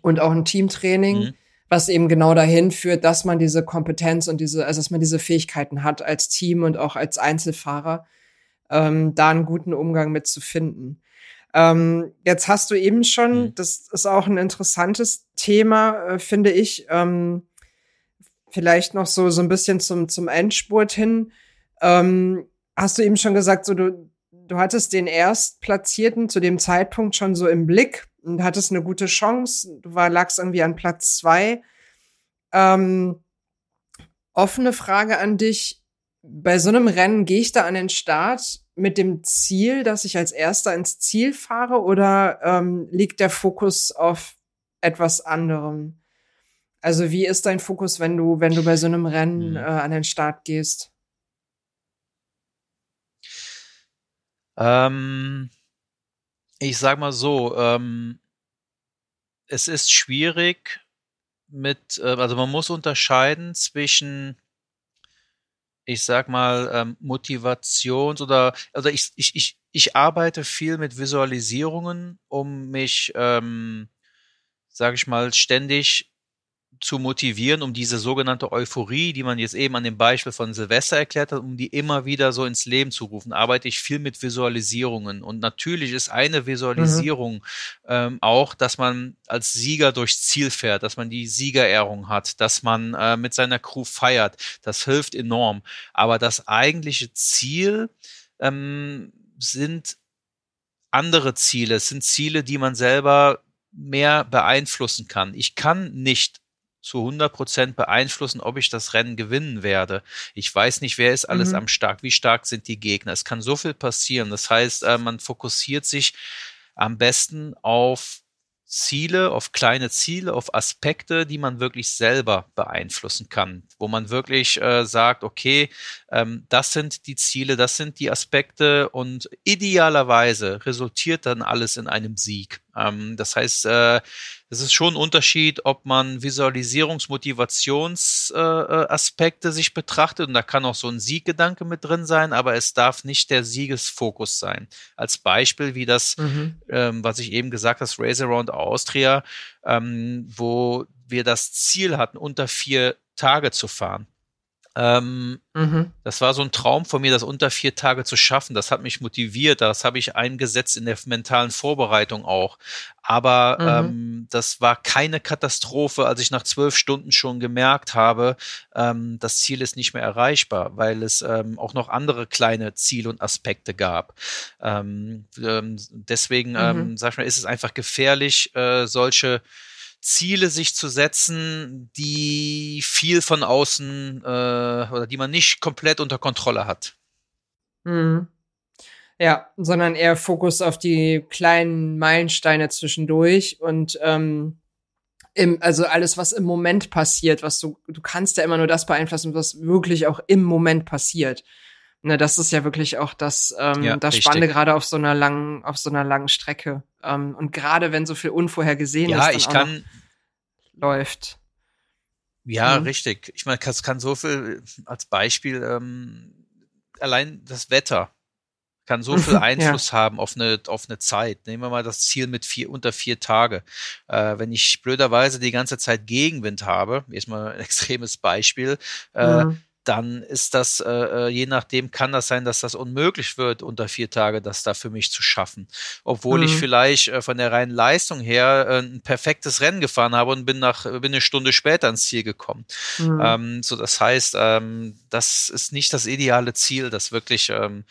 und auch ein Teamtraining, mhm. was eben genau dahin führt, dass man diese Kompetenz und diese, also dass man diese Fähigkeiten hat als Team und auch als Einzelfahrer, ähm, da einen guten Umgang mit zu finden. Ähm, jetzt hast du eben schon, mhm. das ist auch ein interessantes Thema, äh, finde ich. Ähm, vielleicht noch so, so ein bisschen zum, zum Endspurt hin. Ähm, hast du eben schon gesagt, so du, du hattest den Erstplatzierten zu dem Zeitpunkt schon so im Blick und hattest eine gute Chance. Du war, lagst irgendwie an Platz zwei. Ähm, offene Frage an dich. Bei so einem Rennen gehe ich da an den Start mit dem Ziel, dass ich als Erster ins Ziel fahre oder ähm, liegt der Fokus auf etwas anderem? Also wie ist dein Fokus, wenn du, wenn du bei so einem Rennen mhm. äh, an den Start gehst? Ähm, ich sag mal so, ähm, es ist schwierig mit, äh, also man muss unterscheiden zwischen, ich sag mal, ähm, Motivations- oder, also ich, ich, ich, ich arbeite viel mit Visualisierungen, um mich, ähm, sag ich mal, ständig zu motivieren, um diese sogenannte Euphorie, die man jetzt eben an dem Beispiel von Silvester erklärt hat, um die immer wieder so ins Leben zu rufen, arbeite ich viel mit Visualisierungen. Und natürlich ist eine Visualisierung mhm. ähm, auch, dass man als Sieger durchs Ziel fährt, dass man die Siegerehrung hat, dass man äh, mit seiner Crew feiert. Das hilft enorm. Aber das eigentliche Ziel ähm, sind andere Ziele, es sind Ziele, die man selber mehr beeinflussen kann. Ich kann nicht zu 100 Prozent beeinflussen, ob ich das Rennen gewinnen werde. Ich weiß nicht, wer ist alles mhm. am stark, wie stark sind die Gegner. Es kann so viel passieren. Das heißt, äh, man fokussiert sich am besten auf Ziele, auf kleine Ziele, auf Aspekte, die man wirklich selber beeinflussen kann, wo man wirklich äh, sagt, okay, ähm, das sind die Ziele, das sind die Aspekte und idealerweise resultiert dann alles in einem Sieg. Ähm, das heißt, äh, es ist schon ein Unterschied, ob man Visualisierungsmotivationsaspekte äh, sich betrachtet und da kann auch so ein Sieggedanke mit drin sein, aber es darf nicht der Siegesfokus sein. Als Beispiel wie das, mhm. ähm, was ich eben gesagt habe, das Race Around Austria, ähm, wo wir das Ziel hatten, unter vier Tage zu fahren. Ähm, mhm. Das war so ein Traum von mir, das unter vier Tage zu schaffen. Das hat mich motiviert. Das habe ich eingesetzt in der mentalen Vorbereitung auch. Aber mhm. ähm, das war keine Katastrophe, als ich nach zwölf Stunden schon gemerkt habe, ähm, das Ziel ist nicht mehr erreichbar, weil es ähm, auch noch andere kleine Ziele und Aspekte gab. Ähm, ähm, deswegen, mhm. ähm, sag ich mal, ist es einfach gefährlich, äh, solche Ziele sich zu setzen, die viel von außen äh, oder die man nicht komplett unter Kontrolle hat. Mhm. Ja, sondern eher Fokus auf die kleinen Meilensteine zwischendurch und ähm, im, also alles, was im Moment passiert, was du, du kannst ja immer nur das beeinflussen, was wirklich auch im Moment passiert. Ne, das ist ja wirklich auch das, ähm, ja, das Spannende gerade auf so einer langen, auf so einer langen Strecke. Ähm, und gerade wenn so viel unvorhergesehen ja, ist, kann, läuft. Ja, mhm. richtig. Ich meine, es kann so viel als Beispiel ähm, allein das Wetter kann so viel *laughs* Einfluss ja. haben auf eine, auf eine Zeit. Nehmen wir mal das Ziel mit vier, unter vier Tage. Äh, wenn ich blöderweise die ganze Zeit Gegenwind habe, erstmal ein *laughs* extremes Beispiel, äh, mhm dann ist das, äh, äh, je nachdem kann das sein, dass das unmöglich wird, unter vier Tage das da für mich zu schaffen. Obwohl mhm. ich vielleicht äh, von der reinen Leistung her äh, ein perfektes Rennen gefahren habe und bin nach, bin eine Stunde später ins Ziel gekommen. Mhm. Ähm, so, das heißt, ähm, das ist nicht das ideale Ziel, das wirklich ähm,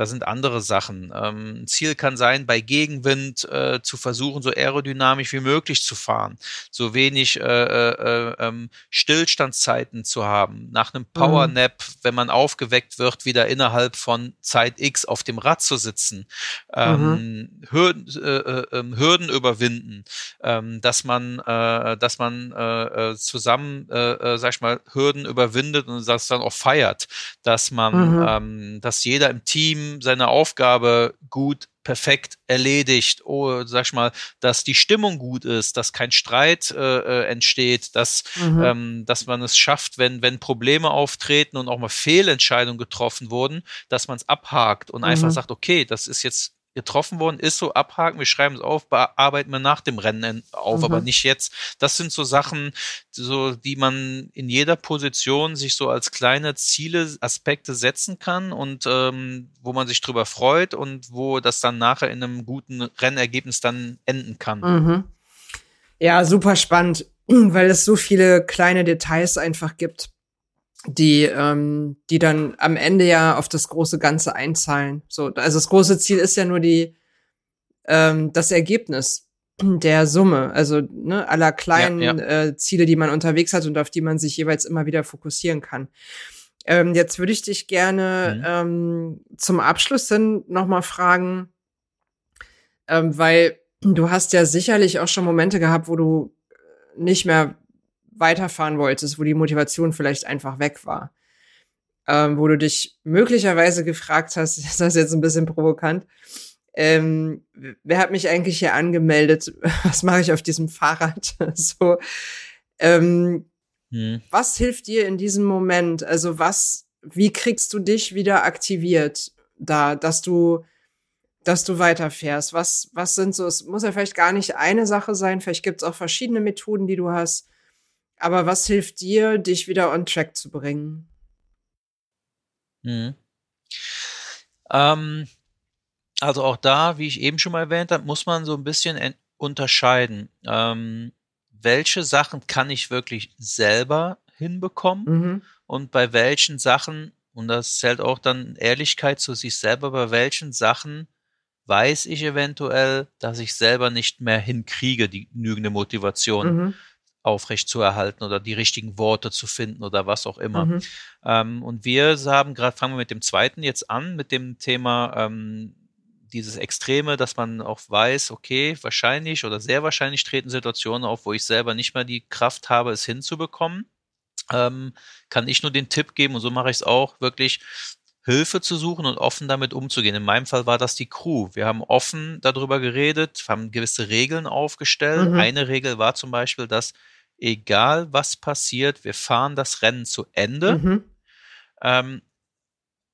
da sind andere Sachen. Ähm, Ziel kann sein, bei Gegenwind äh, zu versuchen, so aerodynamisch wie möglich zu fahren, so wenig äh, äh, ähm, Stillstandszeiten zu haben. Nach einem Mhm. wenn man aufgeweckt wird, wieder innerhalb von Zeit X auf dem Rad zu sitzen, ähm, mhm. Hürden, äh, äh, ähm, Hürden überwinden, ähm, dass man, äh, dass man äh, äh zusammen, äh, äh, sag ich mal, Hürden überwindet und das dann auch feiert, dass man, mhm. ähm, dass jeder im Team seine Aufgabe gut perfekt erledigt, oh, sag ich mal, dass die Stimmung gut ist, dass kein Streit äh, äh, entsteht, dass, mhm. ähm, dass man es schafft, wenn, wenn Probleme auftreten und auch mal Fehlentscheidungen getroffen wurden, dass man es abhakt und mhm. einfach sagt, okay, das ist jetzt getroffen worden ist, so abhaken, wir schreiben es auf, bearbeiten wir nach dem Rennen auf, mhm. aber nicht jetzt. Das sind so Sachen, so, die man in jeder Position sich so als kleine Ziele, Aspekte setzen kann und ähm, wo man sich drüber freut und wo das dann nachher in einem guten Rennergebnis dann enden kann. Mhm. Ja, super spannend, weil es so viele kleine Details einfach gibt die, ähm, die dann am Ende ja auf das große Ganze einzahlen. So, also das große Ziel ist ja nur die, ähm, das Ergebnis der Summe, also ne, aller kleinen ja, ja. Äh, Ziele, die man unterwegs hat und auf die man sich jeweils immer wieder fokussieren kann. Ähm, jetzt würde ich dich gerne mhm. ähm, zum Abschluss dann nochmal fragen, ähm, weil du hast ja sicherlich auch schon Momente gehabt, wo du nicht mehr weiterfahren wolltest, wo die Motivation vielleicht einfach weg war. Ähm, wo du dich möglicherweise gefragt hast, *laughs* ist das jetzt ein bisschen provokant, ähm, wer hat mich eigentlich hier angemeldet? *laughs* Was mache ich auf diesem Fahrrad? *laughs* so, ähm, hm. was hilft dir in diesem Moment? Also was, wie kriegst du dich wieder aktiviert da, dass du, dass du weiterfährst? Was, was sind so, es muss ja vielleicht gar nicht eine Sache sein, vielleicht gibt es auch verschiedene Methoden, die du hast. Aber was hilft dir, dich wieder on track zu bringen? Mhm. Ähm, also auch da, wie ich eben schon mal erwähnt habe, muss man so ein bisschen unterscheiden. Ähm, welche Sachen kann ich wirklich selber hinbekommen mhm. und bei welchen Sachen, und das zählt auch dann Ehrlichkeit zu sich selber, bei welchen Sachen weiß ich eventuell, dass ich selber nicht mehr hinkriege, die genügende Motivation. Mhm aufrecht zu erhalten oder die richtigen Worte zu finden oder was auch immer. Mhm. Ähm, und wir haben gerade, fangen wir mit dem zweiten jetzt an, mit dem Thema ähm, dieses Extreme, dass man auch weiß, okay, wahrscheinlich oder sehr wahrscheinlich treten Situationen auf, wo ich selber nicht mehr die Kraft habe, es hinzubekommen. Ähm, kann ich nur den Tipp geben, und so mache ich es auch, wirklich Hilfe zu suchen und offen damit umzugehen. In meinem Fall war das die Crew. Wir haben offen darüber geredet, haben gewisse Regeln aufgestellt. Mhm. Eine Regel war zum Beispiel, dass egal was passiert, wir fahren das Rennen zu Ende. Mhm. Ähm,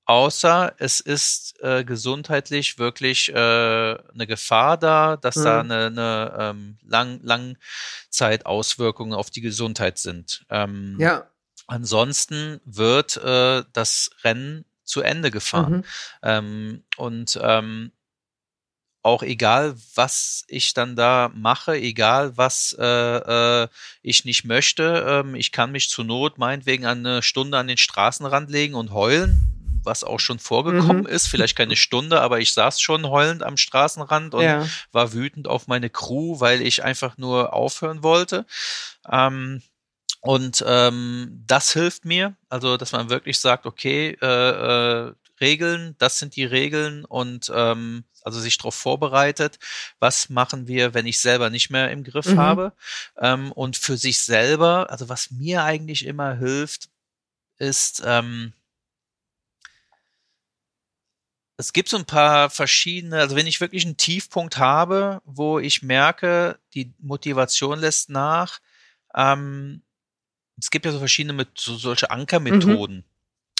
außer es ist äh, gesundheitlich wirklich äh, eine Gefahr da, dass mhm. da eine, eine ähm, Lang Langzeitauswirkungen auf die Gesundheit sind. Ähm, ja. Ansonsten wird äh, das Rennen zu Ende gefahren. Mhm. Ähm, und ähm, auch egal, was ich dann da mache, egal was äh, äh, ich nicht möchte, ähm, ich kann mich zur Not meinetwegen eine Stunde an den Straßenrand legen und heulen, was auch schon vorgekommen mhm. ist. Vielleicht keine Stunde, aber ich saß schon heulend am Straßenrand und ja. war wütend auf meine Crew, weil ich einfach nur aufhören wollte. Ähm, und ähm, das hilft mir, also dass man wirklich sagt, okay, äh, äh, Regeln, das sind die Regeln und ähm, also sich darauf vorbereitet, was machen wir, wenn ich selber nicht mehr im Griff mhm. habe. Ähm, und für sich selber, also was mir eigentlich immer hilft, ist, ähm, es gibt so ein paar verschiedene, also wenn ich wirklich einen Tiefpunkt habe, wo ich merke, die Motivation lässt nach, ähm, es gibt ja so verschiedene mit so solche Ankermethoden. Mhm.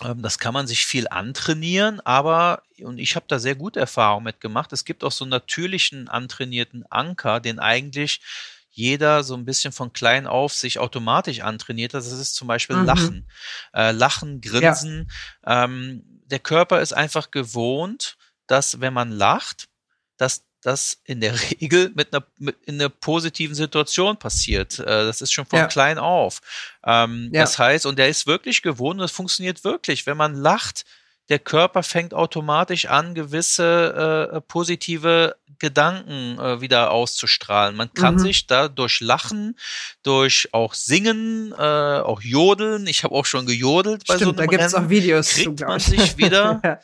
Ähm, das kann man sich viel antrainieren, aber, und ich habe da sehr gute Erfahrungen mit gemacht, es gibt auch so einen natürlichen antrainierten Anker, den eigentlich jeder so ein bisschen von klein auf sich automatisch antrainiert. Das ist zum Beispiel mhm. Lachen. Äh, Lachen, Grinsen. Ja. Ähm, der Körper ist einfach gewohnt, dass wenn man lacht, dass das in der *laughs* Regel mit einer, mit in einer positiven Situation passiert. Äh, das ist schon von ja. klein auf. Ähm, ja. Das heißt, und der ist wirklich gewohnt, und das funktioniert wirklich. Wenn man lacht, der Körper fängt automatisch an, gewisse äh, positive Gedanken äh, wieder auszustrahlen. Man kann mhm. sich da durch Lachen, durch auch Singen, äh, auch Jodeln, ich habe auch schon gejodelt bei Stimmt, so einem da gibt's Rennen, auch Videos kriegt zu, man sich *laughs* wieder.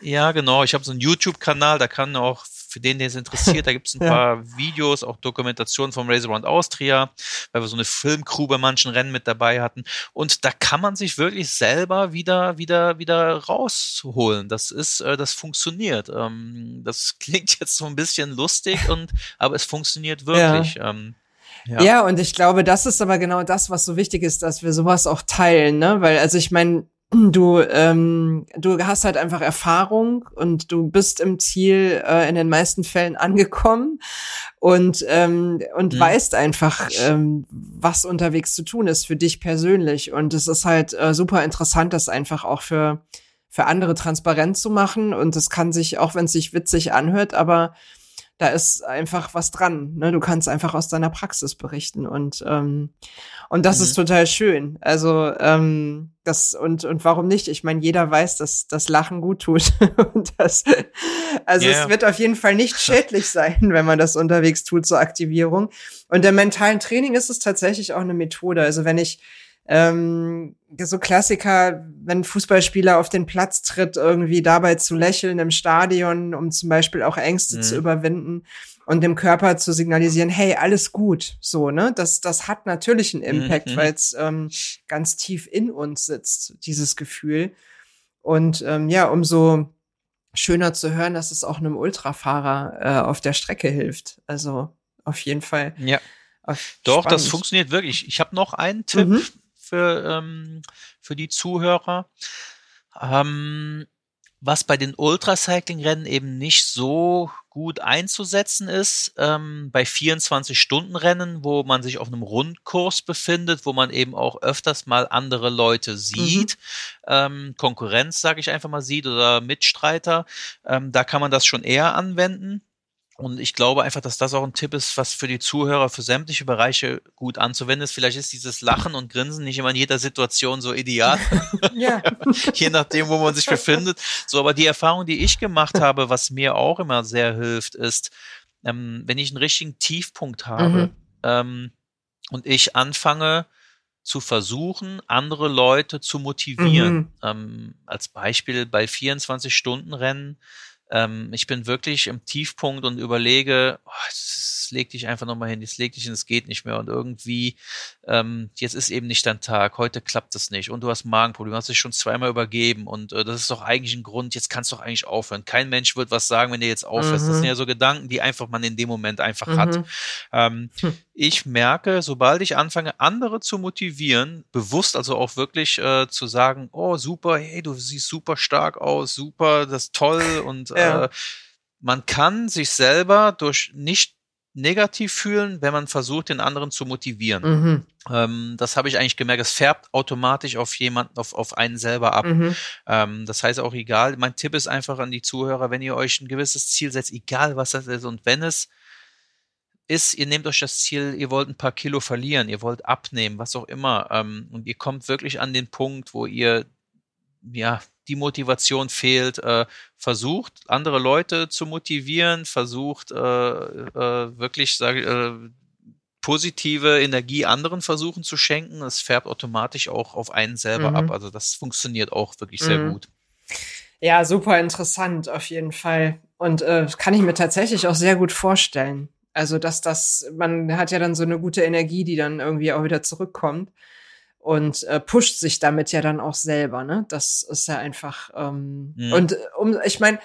ja, genau. Ich habe so einen YouTube-Kanal, da kann auch für den, der es interessiert, da *laughs* gibt es ein ja. paar Videos, auch Dokumentationen vom Race Around Austria, weil wir so eine Filmcrew bei manchen Rennen mit dabei hatten. Und da kann man sich wirklich selber wieder, wieder, wieder rausholen. Das ist, äh, das funktioniert. Ähm, das *laughs* klingt jetzt so ein bisschen lustig und, aber es funktioniert wirklich. Ja. Ähm, ja. ja, und ich glaube, das ist aber genau das, was so wichtig ist, dass wir sowas auch teilen, ne? Weil, also ich meine, du, ähm, du hast halt einfach Erfahrung und du bist im Ziel äh, in den meisten Fällen angekommen und, ähm, und mhm. weißt einfach, ähm, was unterwegs zu tun ist für dich persönlich. Und es ist halt äh, super interessant, das einfach auch für, für andere transparent zu machen. Und es kann sich, auch wenn es sich witzig anhört, aber da ist einfach was dran. Ne? Du kannst einfach aus deiner Praxis berichten und ähm, und das mhm. ist total schön. Also ähm, das und und warum nicht? Ich meine, jeder weiß, dass das Lachen gut tut *laughs* und das also yeah. es wird auf jeden Fall nicht schädlich sein, wenn man das unterwegs tut zur Aktivierung. Und im mentalen Training ist es tatsächlich auch eine Methode. Also wenn ich ähm, so Klassiker, wenn Fußballspieler auf den Platz tritt, irgendwie dabei zu lächeln im Stadion, um zum Beispiel auch Ängste mhm. zu überwinden und dem Körper zu signalisieren, hey, alles gut, so, ne? Das, das hat natürlich einen Impact, mhm. weil es ähm, ganz tief in uns sitzt, dieses Gefühl. Und ähm, ja, umso schöner zu hören, dass es auch einem Ultrafahrer äh, auf der Strecke hilft. Also auf jeden Fall. Ja. Doch, spannend. das funktioniert wirklich. Ich habe noch einen Tipp, mhm für, ähm, für die Zuhörer. Ähm, was bei den Ultracycling-Rennen eben nicht so gut einzusetzen ist, ähm, bei 24-Stunden-Rennen, wo man sich auf einem Rundkurs befindet, wo man eben auch öfters mal andere Leute sieht, mhm. ähm, Konkurrenz, sage ich einfach mal, sieht oder Mitstreiter, ähm, da kann man das schon eher anwenden. Und ich glaube einfach, dass das auch ein Tipp ist, was für die Zuhörer für sämtliche Bereiche gut anzuwenden ist. Vielleicht ist dieses Lachen und Grinsen nicht immer in jeder Situation so ideal. *laughs* ja. *laughs* Je nachdem, wo man sich befindet. So, aber die Erfahrung, die ich gemacht habe, was mir auch immer sehr hilft, ist, ähm, wenn ich einen richtigen Tiefpunkt habe mhm. ähm, und ich anfange, zu versuchen, andere Leute zu motivieren. Mhm. Ähm, als Beispiel bei 24-Stunden-Rennen ähm, ich bin wirklich im Tiefpunkt und überlege, oh, es leg dich einfach nochmal hin, es leg dich hin, es geht nicht mehr und irgendwie, ähm, jetzt ist eben nicht dein Tag, heute klappt es nicht und du hast Magenprobleme, hast dich schon zweimal übergeben und äh, das ist doch eigentlich ein Grund, jetzt kannst du doch eigentlich aufhören. Kein Mensch wird was sagen, wenn du jetzt aufhörst. Mhm. Das sind ja so Gedanken, die einfach man in dem Moment einfach mhm. hat. Ähm, hm. Ich merke, sobald ich anfange, andere zu motivieren, bewusst also auch wirklich äh, zu sagen, oh super, hey, du siehst super stark aus, super, das ist toll und ja. äh, man kann sich selber durch nicht negativ fühlen, wenn man versucht, den anderen zu motivieren. Mhm. Ähm, das habe ich eigentlich gemerkt. Es färbt automatisch auf jemanden, auf, auf einen selber ab. Mhm. Ähm, das heißt auch egal. Mein Tipp ist einfach an die Zuhörer, wenn ihr euch ein gewisses Ziel setzt, egal was das ist, und wenn es ist, ihr nehmt euch das Ziel, ihr wollt ein paar Kilo verlieren, ihr wollt abnehmen, was auch immer, ähm, und ihr kommt wirklich an den Punkt, wo ihr ja die Motivation fehlt, äh, versucht, andere Leute zu motivieren, versucht äh, äh, wirklich sag, äh, positive Energie anderen versuchen zu schenken. Es färbt automatisch auch auf einen selber mhm. ab. Also das funktioniert auch wirklich sehr mhm. gut. Ja, super interessant auf jeden Fall. Und äh, kann ich mir tatsächlich auch sehr gut vorstellen. Also, dass das, man hat ja dann so eine gute Energie, die dann irgendwie auch wieder zurückkommt und äh, pusht sich damit ja dann auch selber, ne? Das ist ja einfach ähm, mhm. und äh, um ich meine,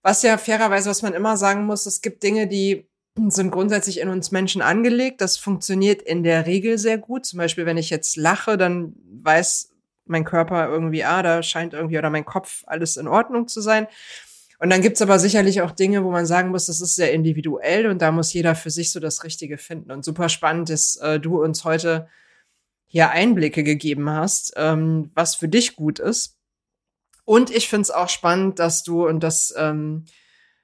was ja fairerweise, was man immer sagen muss, es gibt Dinge, die sind grundsätzlich in uns Menschen angelegt. Das funktioniert in der Regel sehr gut. Zum Beispiel, wenn ich jetzt lache, dann weiß mein Körper irgendwie, ah, da scheint irgendwie oder mein Kopf alles in Ordnung zu sein. Und dann gibt's aber sicherlich auch Dinge, wo man sagen muss, das ist sehr individuell und da muss jeder für sich so das Richtige finden. Und super spannend ist, äh, du uns heute hier Einblicke gegeben hast, ähm, was für dich gut ist. Und ich finde es auch spannend, dass du, und das ähm,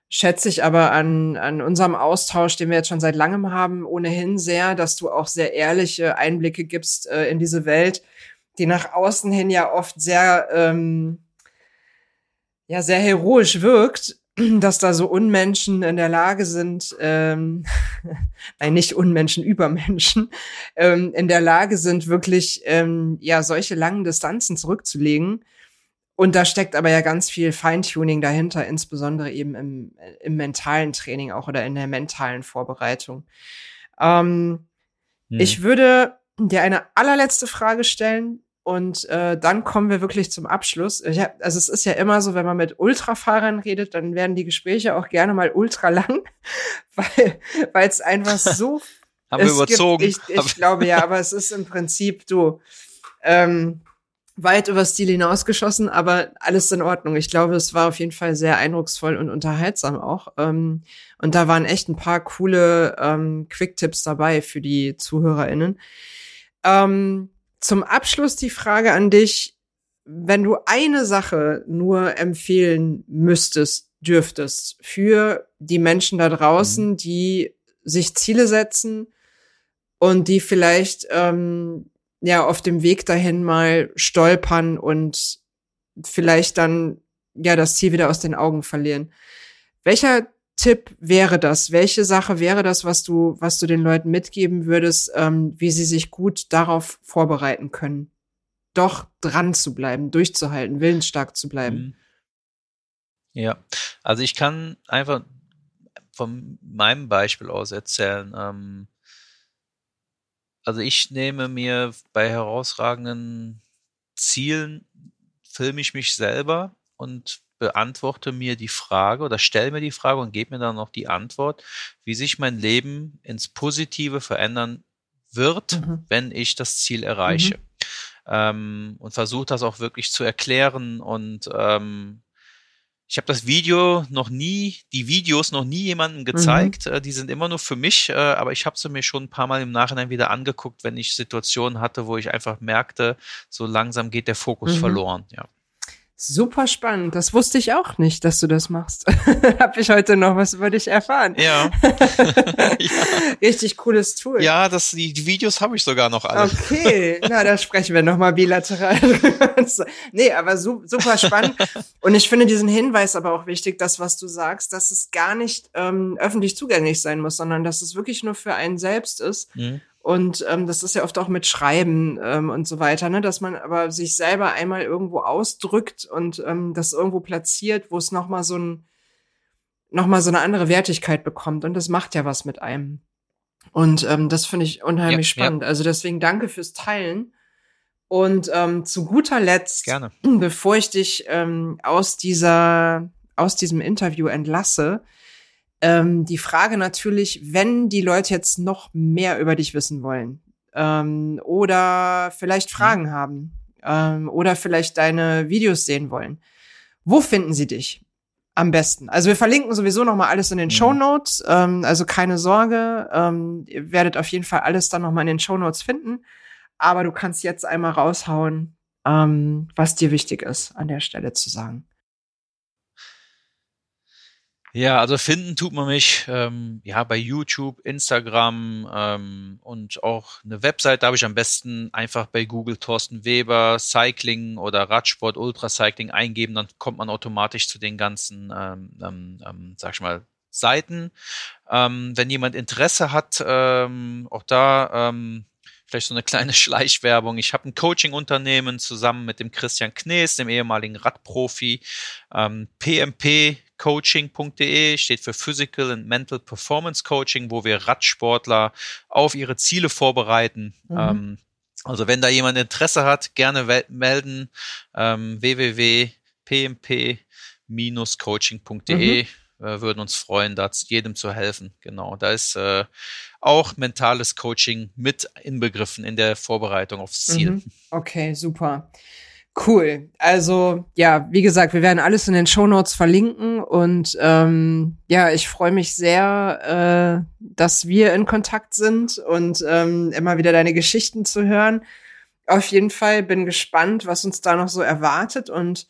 schätze ich aber an, an unserem Austausch, den wir jetzt schon seit langem haben, ohnehin sehr, dass du auch sehr ehrliche Einblicke gibst äh, in diese Welt, die nach außen hin ja oft sehr, ähm, ja, sehr heroisch wirkt dass da so Unmenschen in der Lage sind, ähm, *laughs* nein, nicht Unmenschen, Übermenschen, ähm, in der Lage sind, wirklich ähm, ja solche langen Distanzen zurückzulegen. Und da steckt aber ja ganz viel Feintuning dahinter, insbesondere eben im, im mentalen Training auch oder in der mentalen Vorbereitung. Ähm, hm. Ich würde dir eine allerletzte Frage stellen, und äh, dann kommen wir wirklich zum Abschluss. Hab, also es ist ja immer so, wenn man mit Ultrafahrern redet, dann werden die Gespräche auch gerne mal ultra lang, *laughs* weil weil es einfach *laughs* so haben wir überzogen. Gibt, ich, ich glaube ja, *laughs* aber es ist im Prinzip du ähm, weit über Stil hinausgeschossen, aber alles in Ordnung. Ich glaube, es war auf jeden Fall sehr eindrucksvoll und unterhaltsam auch. Ähm, und da waren echt ein paar coole ähm, Quick-Tipps dabei für die ZuhörerInnen. Ähm, zum Abschluss die Frage an dich, wenn du eine Sache nur empfehlen müsstest, dürftest für die Menschen da draußen, mhm. die sich Ziele setzen und die vielleicht ähm, ja auf dem Weg dahin mal stolpern und vielleicht dann ja das Ziel wieder aus den Augen verlieren. Welcher Tipp wäre das? Welche Sache wäre das, was du, was du den Leuten mitgeben würdest, ähm, wie sie sich gut darauf vorbereiten können? Doch dran zu bleiben, durchzuhalten, willensstark zu bleiben. Mhm. Ja, also ich kann einfach von meinem Beispiel aus erzählen. Ähm, also ich nehme mir bei herausragenden Zielen, filme ich mich selber und beantworte mir die Frage oder stelle mir die Frage und gebe mir dann noch die Antwort, wie sich mein Leben ins Positive verändern wird, mhm. wenn ich das Ziel erreiche. Mhm. Ähm, und versuche das auch wirklich zu erklären und ähm, ich habe das Video noch nie, die Videos noch nie jemandem gezeigt. Mhm. Die sind immer nur für mich, äh, aber ich habe sie mir schon ein paar Mal im Nachhinein wieder angeguckt, wenn ich Situationen hatte, wo ich einfach merkte, so langsam geht der Fokus mhm. verloren. Ja. Super spannend. Das wusste ich auch nicht, dass du das machst. *laughs* Hab ich heute noch was über dich erfahren. Ja. *laughs* ja. Richtig cooles Tool. Ja, das, die, Videos habe ich sogar noch alle. Okay, na, da sprechen wir nochmal bilateral. *laughs* nee, aber su super spannend. Und ich finde diesen Hinweis aber auch wichtig, das, was du sagst, dass es gar nicht ähm, öffentlich zugänglich sein muss, sondern dass es wirklich nur für einen selbst ist. Mhm. Und ähm, das ist ja oft auch mit Schreiben ähm, und so weiter, ne? dass man aber sich selber einmal irgendwo ausdrückt und ähm, das irgendwo platziert, wo es nochmal so ein nochmal so eine andere Wertigkeit bekommt. Und das macht ja was mit einem. Und ähm, das finde ich unheimlich ja, spannend. Ja. Also deswegen danke fürs Teilen. Und ähm, zu guter Letzt, Gerne. bevor ich dich ähm, aus dieser aus diesem Interview entlasse, ähm, die Frage natürlich, wenn die Leute jetzt noch mehr über dich wissen wollen ähm, oder vielleicht mhm. Fragen mhm. haben ähm, oder vielleicht deine Videos sehen wollen, wo finden sie dich? am besten. Also wir verlinken sowieso noch mal alles in den mhm. Show Notes. Ähm, also keine Sorge, ähm, ihr werdet auf jeden Fall alles dann noch mal in den Show Notes finden. Aber du kannst jetzt einmal raushauen, ähm, was dir wichtig ist, an der Stelle zu sagen. Ja, also finden tut man mich ähm, ja bei YouTube, Instagram ähm, und auch eine Website. Da habe ich am besten einfach bei Google Thorsten Weber Cycling oder Radsport Ultracycling eingeben, dann kommt man automatisch zu den ganzen, ähm, ähm, ähm, sag ich mal, Seiten. Ähm, wenn jemand Interesse hat, ähm, auch da ähm, vielleicht so eine kleine *laughs* Schleichwerbung. Ich habe ein Coaching-Unternehmen zusammen mit dem Christian Knees, dem ehemaligen Radprofi. Ähm, pmpcoaching.de steht für Physical and Mental Performance Coaching, wo wir Radsportler auf ihre Ziele vorbereiten. Mhm. Ähm, also wenn da jemand Interesse hat, gerne melden. Ähm, www.pmp-coaching.de. Mhm würden uns freuen, da jedem zu helfen. Genau, da ist äh, auch mentales Coaching mit inbegriffen in der Vorbereitung aufs Ziel. Mhm. Okay, super. Cool. Also ja, wie gesagt, wir werden alles in den Show Notes verlinken und ähm, ja, ich freue mich sehr, äh, dass wir in Kontakt sind und ähm, immer wieder deine Geschichten zu hören. Auf jeden Fall bin gespannt, was uns da noch so erwartet und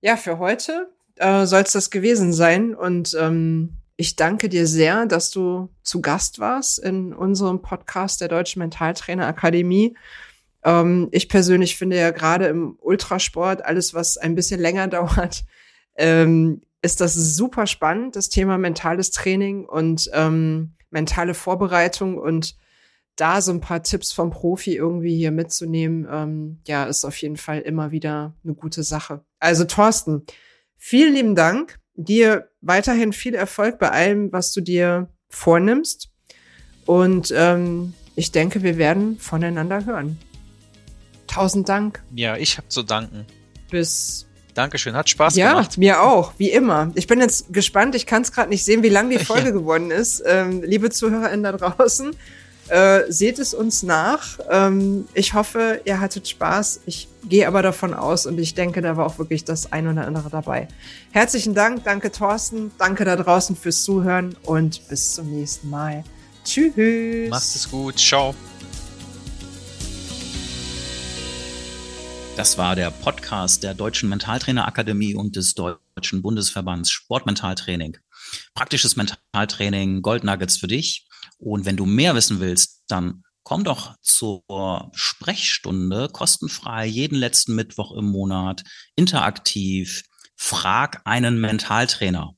ja, für heute äh, soll es das gewesen sein. Und ähm, ich danke dir sehr, dass du zu Gast warst in unserem Podcast der Deutschen Mentaltrainer Akademie. Ähm, ich persönlich finde ja gerade im Ultrasport alles, was ein bisschen länger *laughs* dauert, ähm, ist das super spannend, das Thema mentales Training und ähm, mentale Vorbereitung und da so ein paar Tipps vom Profi irgendwie hier mitzunehmen, ähm, ja, ist auf jeden Fall immer wieder eine gute Sache. Also Thorsten, Vielen lieben Dank. Dir weiterhin viel Erfolg bei allem, was du dir vornimmst. Und ähm, ich denke, wir werden voneinander hören. Tausend Dank. Ja, ich habe zu danken. Bis. Dankeschön, hat Spaß ja, gemacht. Ja, mir auch, wie immer. Ich bin jetzt gespannt, ich kann es gerade nicht sehen, wie lang die *laughs* Folge ja. geworden ist. Ähm, liebe ZuhörerInnen da draußen, äh, seht es uns nach. Ähm, ich hoffe, ihr hattet Spaß. Ich gehe aber davon aus und ich denke, da war auch wirklich das ein oder andere dabei. Herzlichen Dank, danke Thorsten, danke da draußen fürs Zuhören und bis zum nächsten Mal. Tschüss. Macht es gut. Ciao. Das war der Podcast der Deutschen Mentaltrainerakademie und des Deutschen Bundesverbands Sportmentaltraining. Praktisches Mentaltraining, Gold Nuggets für dich. Und wenn du mehr wissen willst, dann komm doch zur Sprechstunde kostenfrei jeden letzten Mittwoch im Monat interaktiv. Frag einen Mentaltrainer.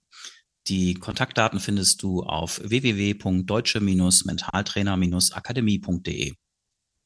Die Kontaktdaten findest du auf www.deutsche-mentaltrainer-akademie.de.